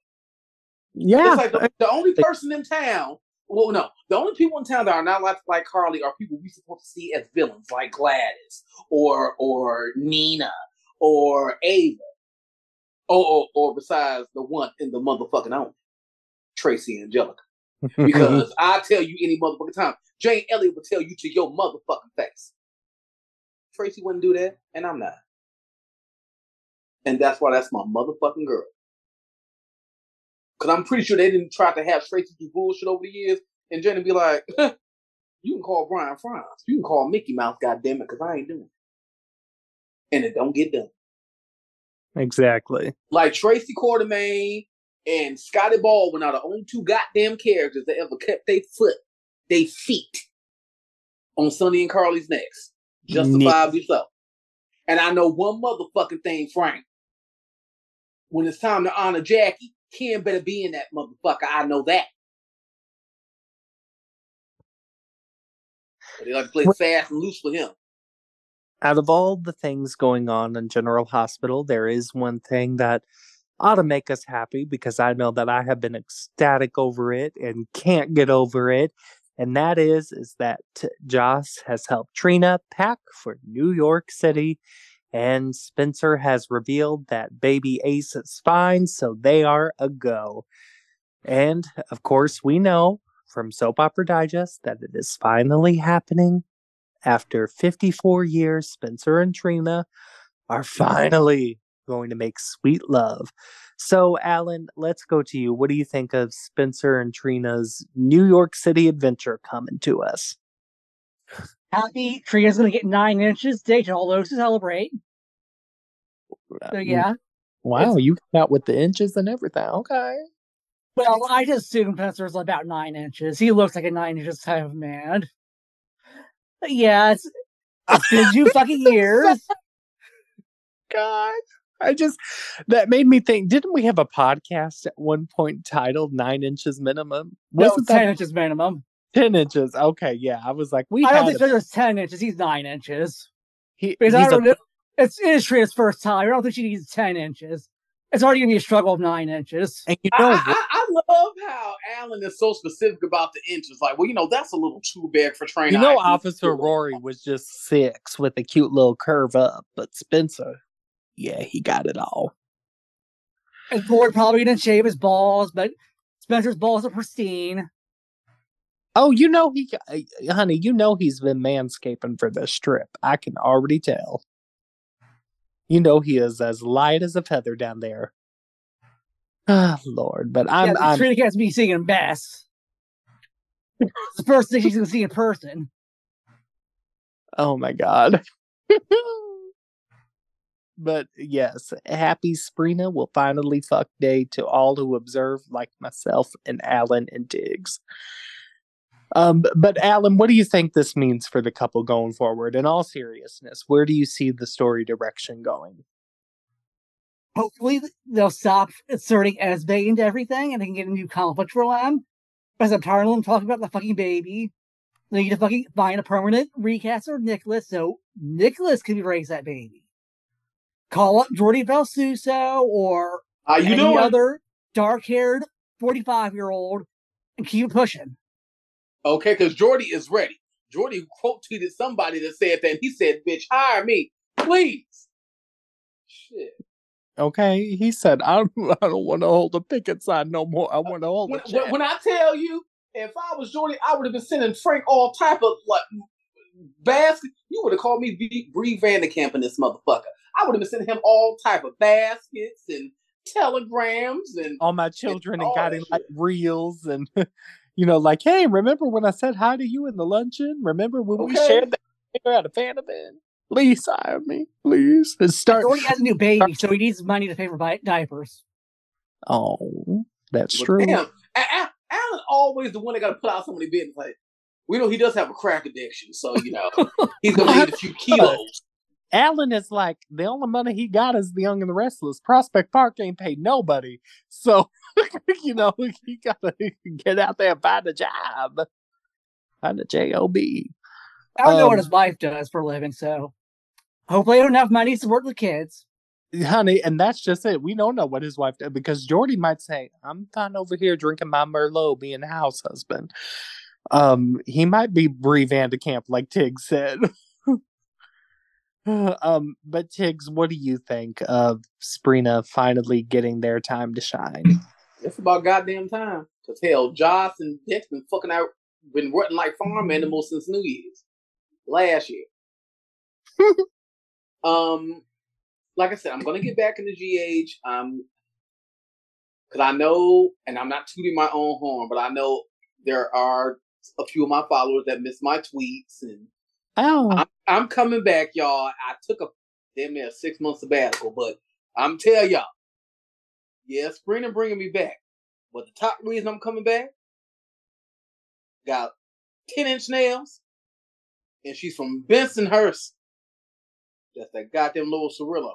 Yeah. It's like the, the only person in town well, no, the only people in town that are not like, like Carly are people we supposed to see as villains, like Gladys or or Nina or Ava, or or, or besides the one in the motherfucking only, Tracy Angelica. Because <laughs> I tell you any motherfucking time, Jane Elliott will tell you to your motherfucking face. Tracy wouldn't do that, and I'm not. And that's why that's my motherfucking girl. Because I'm pretty sure they didn't try to have Tracy do bullshit over the years and Jenny be like, <laughs> you can call Brian Frons. You can call Mickey Mouse, goddamn it, because I ain't doing it. And it don't get done. Exactly. Like Tracy Quartermaine and Scotty Baldwin are the only two goddamn characters that ever kept their foot, their feet on Sonny and Carly's necks. Justifiably so. And I know one motherfucking thing, Frank. When it's time to honor Jackie, Kin better be in that motherfucker. I know that. But they like to play fast and loose with him. Out of all the things going on in General Hospital, there is one thing that ought to make us happy because I know that I have been ecstatic over it and can't get over it. And that is, is that Joss has helped Trina pack for New York City and Spencer has revealed that baby Ace is fine, so they are a go. And of course, we know from Soap Opera Digest that it is finally happening. After 54 years, Spencer and Trina are finally going to make sweet love. So, Alan, let's go to you. What do you think of Spencer and Trina's New York City adventure coming to us? Happy Tree is going to get nine inches. Date all those to celebrate. So yeah. Wow, you got out with the inches and everything. Okay. Well, I just assumed Spencer's about nine inches. He looks like a nine inches type of man. But yeah, it's it's been two fucking <laughs> years. God. I just that made me think. Didn't we have a podcast at one point titled Nine Inches Minimum? No, Wasn't ten that inches minimum. Ten inches? Okay, yeah. I was like, we I don't think a, Spencer's ten inches. He's nine inches. he, Because he's I don't a- know. It's it is Trina's first time. I don't think she needs ten inches. It's already gonna be a struggle of nine inches. and you know I. I, I love how Alan is so specific about the inches. Like, well, you know, that's a little too big for training. You know, Officer Rory was just six with a cute little curve up, but Spencer, yeah, he got it all. And Ford probably didn't shave his balls, but Spencer's balls are pristine. Oh, you know he, uh, honey, you know he's been manscaping for this strip. I can already tell. You know he is as light as a feather down there. Ah, Lord, but I'm, yeah, I'm Trina can't be seeing him. It's the first thing she's gonna see in person. oh my god. <laughs> but yes, happy Sprina will finally fuck day to all who observe, like myself and Alan and Tiggz. Um, but Alan, what do you think this means for the couple going forward? In all seriousness, where do you see the story direction going? Hopefully, they'll stop inserting Esme into everything and they can get a new conflict for them. Because I'm tired of them talking about the fucking baby. They need to fucking find a permanent recast of Nicholas so Nicholas can raise that baby. Call up Jordi Vilasuso or How you any doing? other dark haired 45 year old and keep pushing. Okay, because Jordi is ready. Jordi quote tweeted somebody that said that. and He said, "Bitch, hire me, please." Shit. Okay, he said, "I don't, <laughs> I don't want to hold a picket sign no more. I want to hold When, when, when I tell you, if I was Jordi, I would have been sending Frank all type of like basket. You would have called me V- Bree Van de Kamp in this motherfucker. I would have been sending him all type of baskets and telegrams and all my children and all got in like reels and <laughs> you know, like, hey, remember when I said hi to you in the luncheon? Remember when we shared that dinner at a fan event? Please hire me, please. And start. Jordi has a new baby, so he needs money to pay for bi- diapers. Oh, that's But true. Damn, A- A- always the one that got to put out so many the business. Like, we know he does have a crack addiction, so you know <laughs> he's gonna need a few kilos. Alan is like the only money he got is the Young and the Restless. Prospect Park ain't paid nobody, so <laughs> you know he gotta get out there and find a job, find a job. I don't know what Um, his wife does for a living, so hopefully, I don't have money to support the kids. honey, and that's just it. We don't know what his wife does because Jordi might say, "I'm fine over here drinking my Merlot, being a house husband." Um, he might be Bree Van de Kamp, like Tig said. <laughs> um, but Tiggz, what do you think of Sprina finally getting their time to shine? It's about goddamn time. Cause hell, Joss and Dex been fucking out, been rutting like farm animals since New Year's last year. <laughs> um, like I said, I'm gonna get back into GH. Um, cause I know, and I'm not tooting my own horn, but I know there are a few of my followers that miss my tweets, and Oh, I'm, I'm coming back, y'all. I took a damn near six months sabbatical, but I'm tell y'all, yeah, spring and bringing me back. But the top reason I'm coming back got 10 inch nails, and she's from Bensonhurst. That's that goddamn little Cerullo.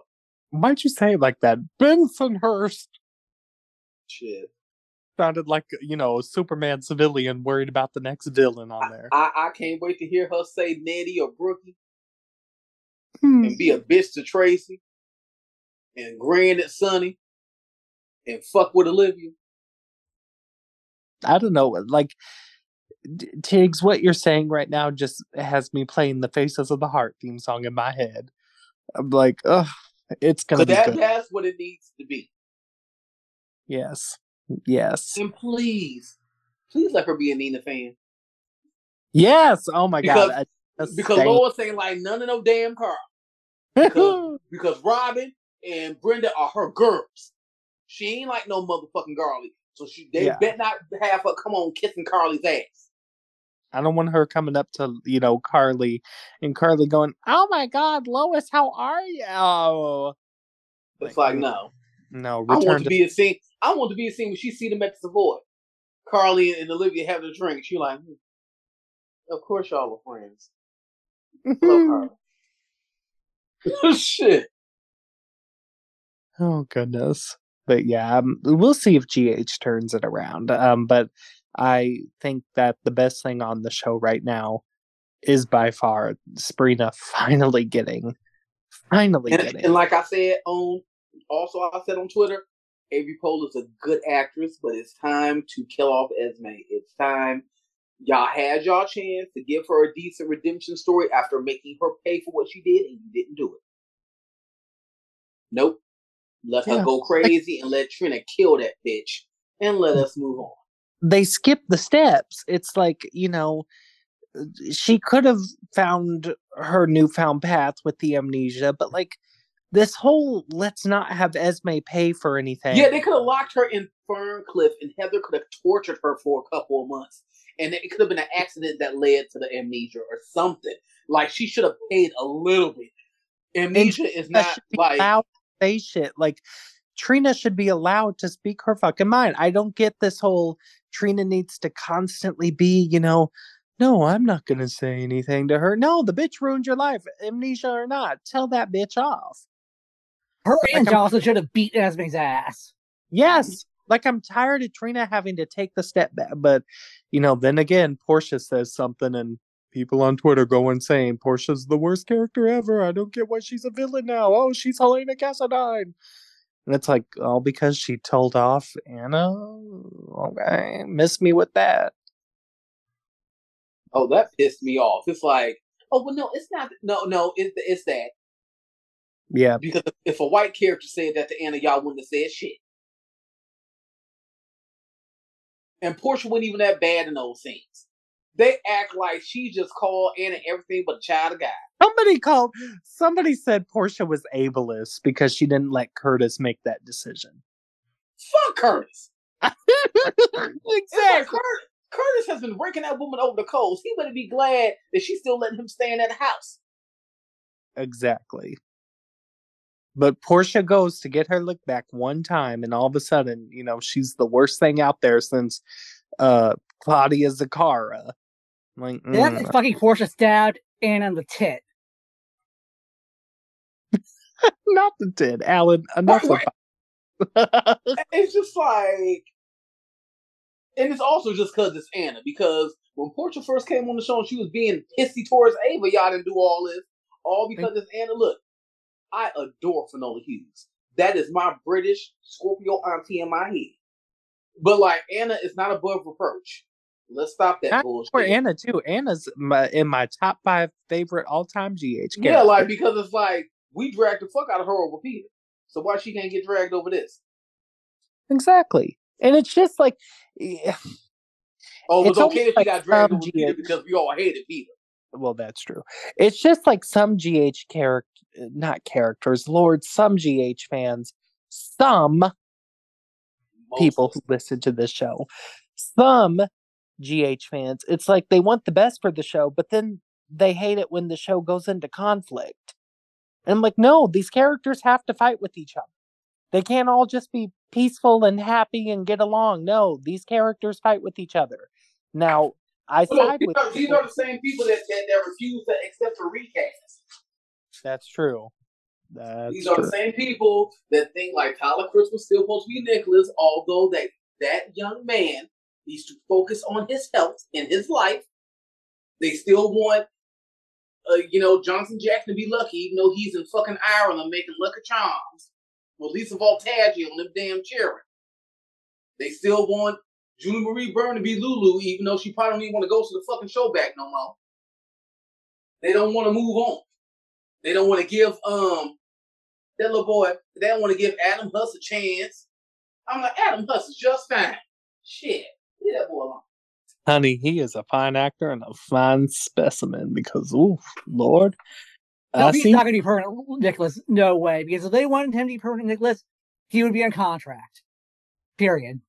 why'd you say it like that? Bensonhurst Shit. sounded like you know a Superman civilian worried about the next villain on there. I, I can't wait to hear her say Nettie or Brookie Hmm. and be a bitch to Tracy and grin at Sonny and fuck with Olivia. I don't know. Like Tiggz, what you're saying right now just has me playing the Faces of the Heart theme song in my head. I'm like, ugh, it's gonna But be that, good. that's what it needs to be. Yes, yes, And please, please let her be a Nina fan. yes. Oh my Because- god! Because stank. Lois ain't like none of no damn Carl. <laughs> because- Because Robin and Brenda are her girls. She ain't like no motherfucking Carly. So she they Yeah. bet not have her come on kissing Carly's ass. I don't want her coming up to you know Carly and Carly going, "Oh my God, Lois, how are you?" Oh, It's Like, like, no. no, I want to to be a scene. I want to be a scene when she see them at the Savoy. Carly and Olivia having a drink. She like, hmm, of course y'all are friends. Love her. <laughs> <laughs> Shit. Oh goodness. But yeah, um, we'll see if GH turns it around. Um, but I think that the best thing on the show right now is by far Sprina <laughs> finally getting, finally And, getting. and like I said on, also I said on Twitter, Avery Pohl is a good actress, but it's time to kill off Esme. It's time. Y'all had y'all chance to give her a decent redemption story after making her pay for what she did, and you didn't do it. Nope. Let Yeah. her go crazy and let Trina kill that bitch, and let us move on. they skip the steps. It's like, you know, she could have found her newfound path with the amnesia, but like this whole let's not have Esme pay for anything. Yeah, they could have locked her in Ferncliff, and Heather could have tortured her for a couple of months, and it could have been an accident that led to the amnesia or something. Like she should have paid a little bit. Amnesia is not like say shit. Like Trina should be allowed to speak her fucking mind. I don't get this whole Trina needs to constantly be, you know, no, I'm not gonna say anything to her. No, the bitch ruined your life, amnesia or not. Tell that bitch off. Her and I'm- Jocelyn should have beat Esme's ass. Yes. Like I'm tired of Trina having to take the step back. But you know, then again, Portia says something and people on Twitter go insane. Portia's the worst character ever. I don't get why she's a villain now. Oh, she's Helena Cassadine. And it's like, all because she told off Anna. Okay. Miss me with that. oh that pissed me off. It's like oh well no, it's not. No no, it's it's that Yeah. because if a white character said that to Anna, y'all wouldn't have said shit. And Portia wasn't even that bad in those scenes. They act like she just called Anna everything but a child of God. Somebody called somebody said Portia was ableist because she didn't let Curtis make that decision. Fuck Curtis. <laughs> exactly. Curtis, Curtis has been raking that woman over the coals. He better be glad that she's still letting him stay in that house. Exactly. But Portia goes to get her lick back one time, and all of a sudden, you know, she's the worst thing out there since uh Claudia Zacchara. Like, Then mm, fucking Portia stabbed Anna in the tit. <laughs> not the did, Alan. Enough Wait, <laughs> about It's just like, and it's also just because it's Anna. Because when Portia first came on the show and she was being pissy towards Ava, y'all didn't do all this. All because it's Anna. Look, I adore Finola Hughes. That is my British Scorpio auntie in my head. But like Anna is not above reproach. Let's stop that Not bullshit. for Anna too. Anna's my, in my top five favorite all time GH. yeah, characters. like because it's like we dragged the fuck out of her over Peter. So why she can't get dragged over this? exactly. And it's just like, yeah, Oh, it was It's okay if like she got dragged over Peter because we all hated Peter. well, that's true. It's just like some GH character, eh, not characters, Lord, some GH fans, some people who listen to this show, some GH fans, it's like they want the best for the show, but then they hate it when the show goes into conflict. And I'm like, no, these characters have to fight with each other. They can't all just be peaceful and happy and get along. No, these characters fight with each other. Now, I Well, side these, with are, these are the same people that, that, that refuse to accept a recast. That's true. That's These are true. the same people that think like Tyler Chris was still supposed to be Nicholas, although that that young man needs to focus on his health and his life. They still want, uh, you know, Jonathan Jackson to be lucky, even though he's in fucking Ireland making Lucky Charms with Lisa Vultaggio and them damn children. They still want Julie Marie Berman to be Lulu, even though she probably don't even want to go to the fucking show back no more. They don't want to move on. They don't want to give um that little boy. They don't want to give Adam Huss a chance. I'm like Adam Huss is just fine. Shit, leave that boy alone. Honey, he is a fine actor and a fine specimen because, ooh, Lord. No, I he's see. not going to be permanent Nicholas. No way. Because if they wanted him to be permanent Nicholas, he would be on contract. Period.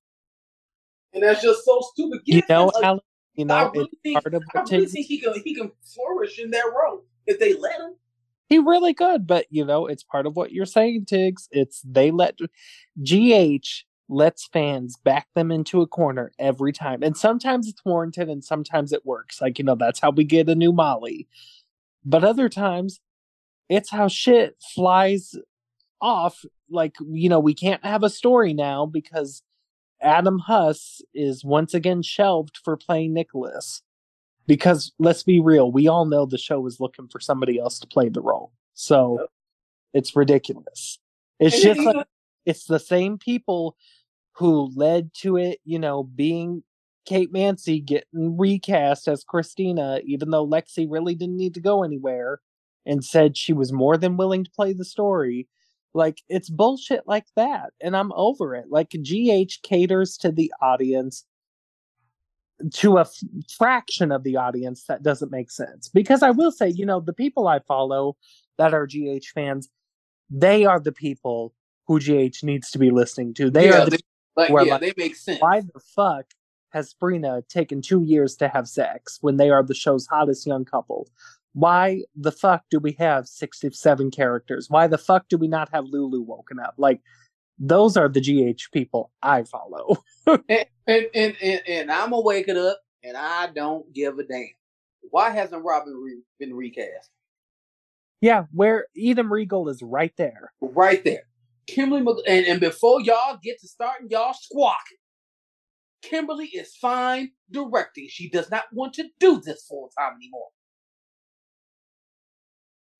And that's just so stupid. You know, him a- Alan, you I know, really think, part of I what really think he can he can flourish in that role if they let him. He really could, but you know, it's part of what you're saying, Tiggz. It's they let GH lets fans back them into a corner every time. And sometimes it's warranted and sometimes it works. Like, you know, that's how we get a new Molly. But other times it's how shit flies off. Like, you know, we can't have a story now because Adam Huss is once again shelved for playing Nicholas because let's be real, we all know the show was looking for somebody else to play the role. So it's ridiculous. It's just like it's the same people who led to it, you know, being Kate Mansi getting recast as Christina, even though Lexi really didn't need to go anywhere and said she was more than willing to play the story. Like, it's bullshit like that. And I'm over it. Like, GH caters to the audience to a f- fraction of the audience that doesn't make sense. Because I will say, you know, the people I follow that are GH fans, they are the people who GH needs to be listening to. They yeah, are the like where, yeah, like, they make sense. why the fuck has Brina taken two years to have sex when they are the show's hottest young couple? Why the fuck do we have 67 characters? Why the fuck do we not have Lulu woken up? Like, those are the GH people I follow. <laughs> And and, and and I'm gonna wake it up, and I don't give a damn. Why hasn't Robin re- been recast? yeah, where Edom Regal is right there. Right there, Kimberly. Mc- And and before y'all get to starting y'all squawking, Kimberly is fine directing. She does not want to do this full time anymore.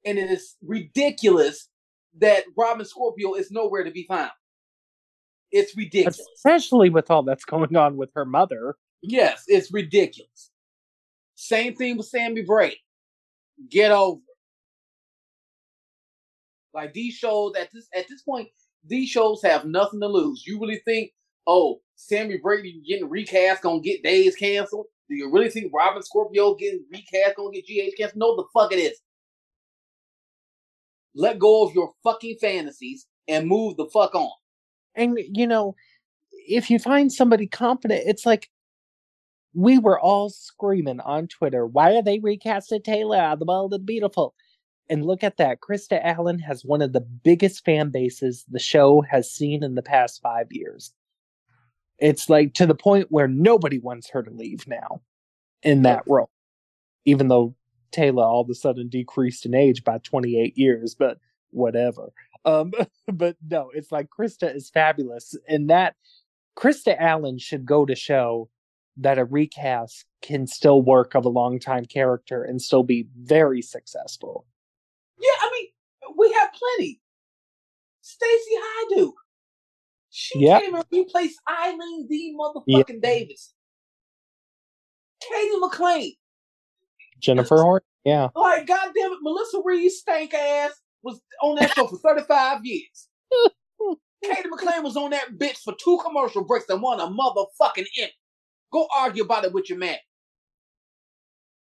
And it is ridiculous that Robin Scorpio is nowhere to be found. It's ridiculous. Especially with all that's going on with her mother. Yes, it's ridiculous. Same thing with Sammy Brady. Get over. Like these shows at this at this point, these shows have nothing to lose. You really think, oh, Sammy Brady getting recast gonna get days canceled? Do you really think Robin Scorpio getting recast gonna get GH canceled? No, the fuck it is. Let go of your fucking fantasies and move the fuck on. And, you know, if you find somebody competent, it's like we were all screaming on Twitter, why are they recasting Taylor out of the Bold and Beautiful? And look at that. Krista Allen has one of the biggest fan bases the show has seen in the past five years. It's like to the point where nobody wants her to leave now in that role, even though Taylor all of a sudden decreased in age by 28 years, but whatever. Um, <laughs> but no, it's like Krista is fabulous, and that Krista Allen should go to show that a recast can still work of a long-time character and still be very successful. Yeah, I mean, we have plenty. Stacy Haiduk. She Yep. came and replaced Eileen D. motherfucking Davis. Cady McClain. Jennifer Horton, yeah, Like, goddamn it, Melissa Reeves stank ass was on that show for 35 years. <laughs> Cady McClain was on that bitch for two commercial breaks and won a motherfucking Emmy. Go argue about it with your man.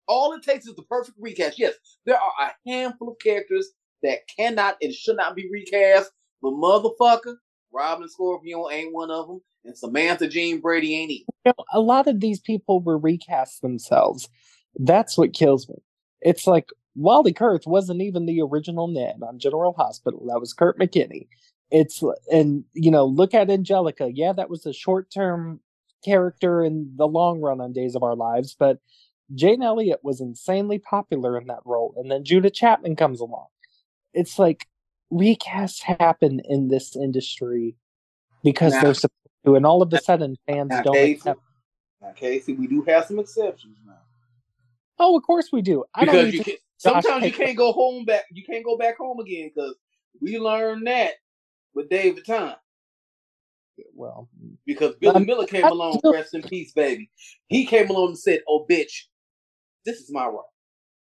All it takes is the perfect recast. Yes, there are a handful of characters that cannot and should not be recast, but motherfucker, Robin Scorpio ain't one of them, and Samantha Jean Brady ain't either. You know, a lot of these people were recast themselves. That's what kills me. It's like Wally Kurth wasn't even the original Ned on General Hospital. That was Kurt McKenney. It's and you know, look at Anjelica. Yeah, that was a short term character in the long run on Days of Our Lives, but Jane Elliott was insanely popular in that role, and then Judith Chapman comes along. It's like recasts happen in this industry because Now- they're supposed to, and all of a sudden fans Now, don't Casey, accept. now, Casey, we do have some exceptions now. Oh, of course we do. I don't you can sometimes you can't go home back you can't go back home again because we learned that with David Tom Well, because Billy Um, Miller came I along, still- rest in peace, baby. He came along and said, "Oh, bitch, this is my role."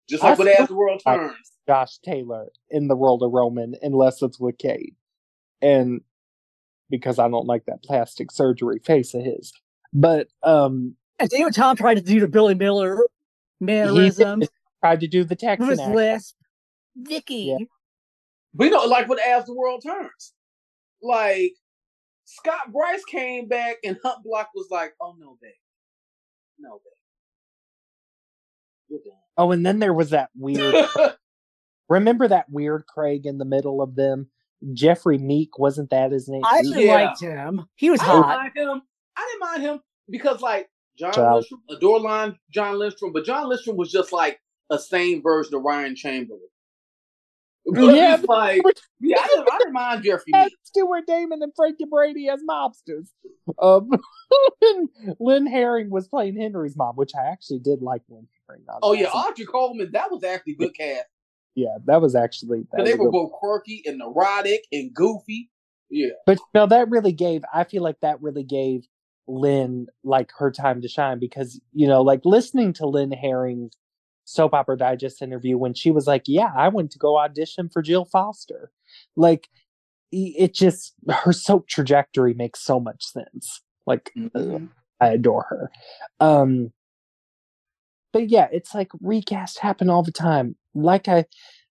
Just like with still- As the World Turns. Josh Taylor in the world of Roman, unless it's with Kate, and because I don't like that plastic surgery face of his. But um, And David Tom tried to do the Billy Miller mannerisms tried to do the with Texan accent. lisp. Vicky. Yeah. But you know, like with As the World Turns, like Scott Bryce came back and Hunt Block was like, "Oh no, babe, no, babe, you're Oh, and then there was that weird. <laughs> remember that weird Craig in the middle of them? Jeffrey Meek wasn't that his name? I Yeah. liked him. He was I didn't mind him. I didn't mind him because like John Child. Lindstrom, adore line Jon Lindstrom, but Jon Lindstrom was just like a same version of Ryan Chamberlain. <laughs> But Yeah, it's like yeah, I didn't, I didn't mind Jeffrey had Meek. Stuart Damon and Frankie Brady as mobsters. Um, <laughs> Lynn Herring was playing Henry's mom, which I actually did like Lynn Oh yeah, Audrey Coleman, that was actually good cast. yeah, that was actually. That was they were both quirky and neurotic and goofy. Yeah. But no, that really gave. I feel like that really gave Lynn like her time to shine because you know, like listening to Lynn Herring's soap opera digest interview when she was like, "Yeah, I went to go audition for Jill Foster," like it just her soap trajectory makes so much sense. Like ugh, I adore her. Um, but yeah, it's like recast happen all the time. Like I,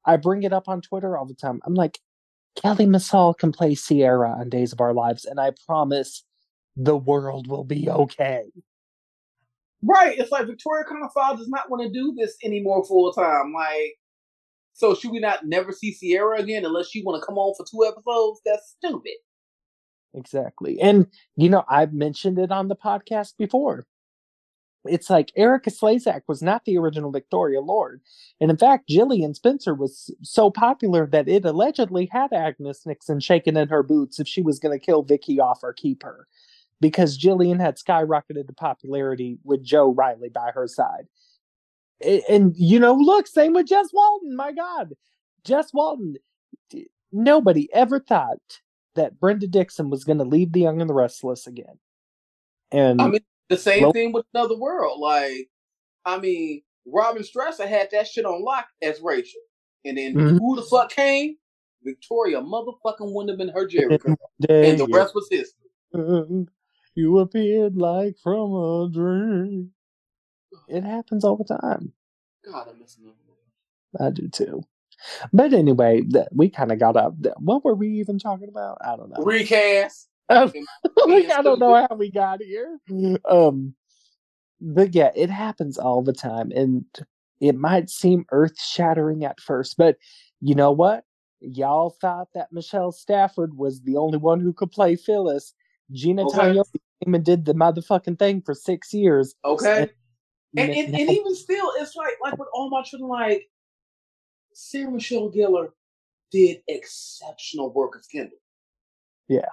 I bring it up on Twitter all the time. I'm like, Kelly Massal can play Ciara on Days of Our Lives, and I promise the world will be okay. Right. It's like Victoria Konefal does not want to do this anymore full time. Like, so should we not never see Ciara again unless she want to come on for two episodes? That's stupid. Exactly. And, you know, I've mentioned it on the podcast before. It's like Erika Slezak was not the original Victoria Lord. And in fact, Gillian Spencer was so popular that it allegedly had Agnes Nixon shaking in her boots if she was going to kill Vicky off or keep her. Because Gillian had skyrocketed to popularity with Joe Riley by her side. And, you know, look, same with Jess Walton. My God. Jess Walton. Nobody ever thought that Brenda Dickson was going to leave The Young and the Restless again. And I mean, the same Well- thing with Another World. Like, I mean, Robin Strasser had that shit on lock as Rachel. And then Mhm. who the fuck came? Victoria motherfucking wouldn't have been her <laughs> Jericho. And the rest was history. you appeared like from a dream. It happens all the time. God, I miss Another World. I do too. But anyway, th- we kind of got up. What were we even talking about? I don't know. Recast. Um, <laughs> like, I don't know how we got here. <laughs> Um, but yeah, it happens all the time, and it might seem earth shattering at first, but you know what? Y'all thought that Michelle Stafford was the only one who could play Phyllis. Gina Okay. Came and did the motherfucking thing for six years. Okay. And, N- and, and even still, it's like like with all my children, like Sarah Michelle Gellar did exceptional work as Kendall. Yeah.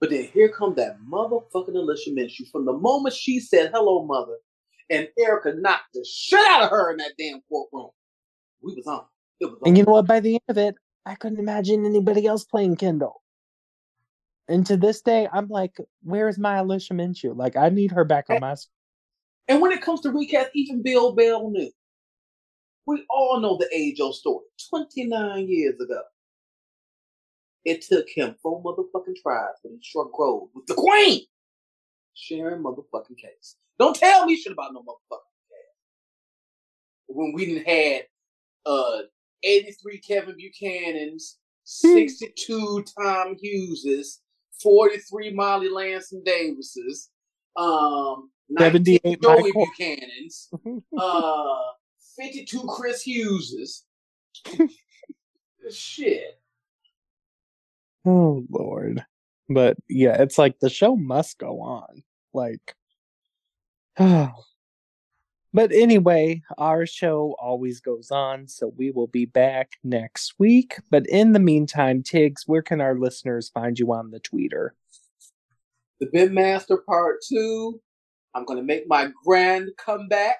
But then here come that motherfucking Alicia Minshew. From the moment she said hello, mother, and Erica knocked the shit out of her in that damn courtroom. We was on. It was on. And you know what? By the end of it, I couldn't imagine anybody else playing Kendall. And to this day, I'm like, where's my Alicia Minshew? Like, I need her back on my. s- And when it comes to recast, even Bill Bell knew. We all know the age old story. 29 years ago. It took him four motherfucking tries when he struck gold with the Queen. Sharon motherfucking case. Don't tell me shit about no motherfucking case. When we didn't had uh 83 Kevin Buchanan's, 62 Tom Hugheses, 43 Molly Lanson Davises, um 78 Joey Michael. Buchanan's, <laughs> uh 52 Chris Hugheses. <laughs> Shit. Oh Lord. But yeah, it's like the show must go on. Like <sighs> But anyway, our show always goes on, so we will be back next week. But in the meantime, Tiggz, where can our listeners find you on the Twitter? The Ben Master Part 2. I'm going to make my grand comeback,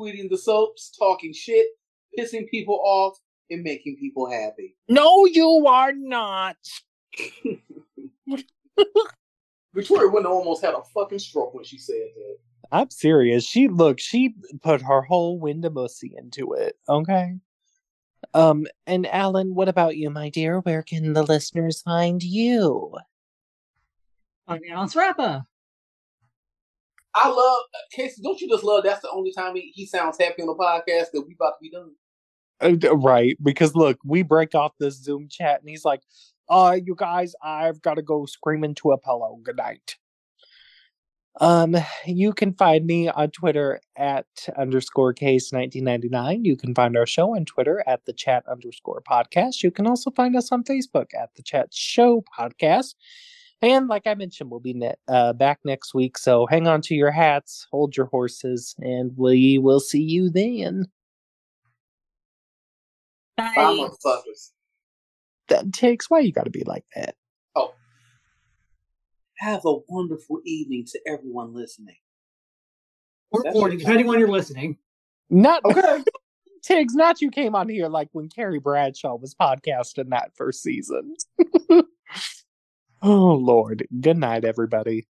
tweeting the soaps, talking shit, pissing people off, and making people happy. No, you are not. <laughs> Victoria Winter almost had a fucking stroke when she said that. I'm serious. She look, she put her whole Windamussy into it. Okay. Um, and Alan, what about you, my dear? Where can the listeners find you? On Alan Srappa. I love Casey. Don't you just love? That's the only time he, he sounds happy on the podcast that we about to be done. Uh, right, because look, we break off this Zoom chat, and he's like, "Uh, you guys, I've got to go scream into a pillow. Good night." Um, you can find me on Twitter at underscore case nineteen ninety nine. You can find our show on Twitter at the chat underscore podcast. You can also find us on Facebook at the chat show podcast. And like I mentioned, we'll be uh, back next week. So hang on to your hats, hold your horses, and we will see you then. Bye, motherfuckers. That takes why you got to be like that. Oh, have a wonderful evening to everyone listening. Or morning, depending on you're listening. Not okay. <laughs> Tiggz, not you came on here like when Carrie Bradshaw was podcasting that first season. <laughs> oh Lord. Good night, everybody.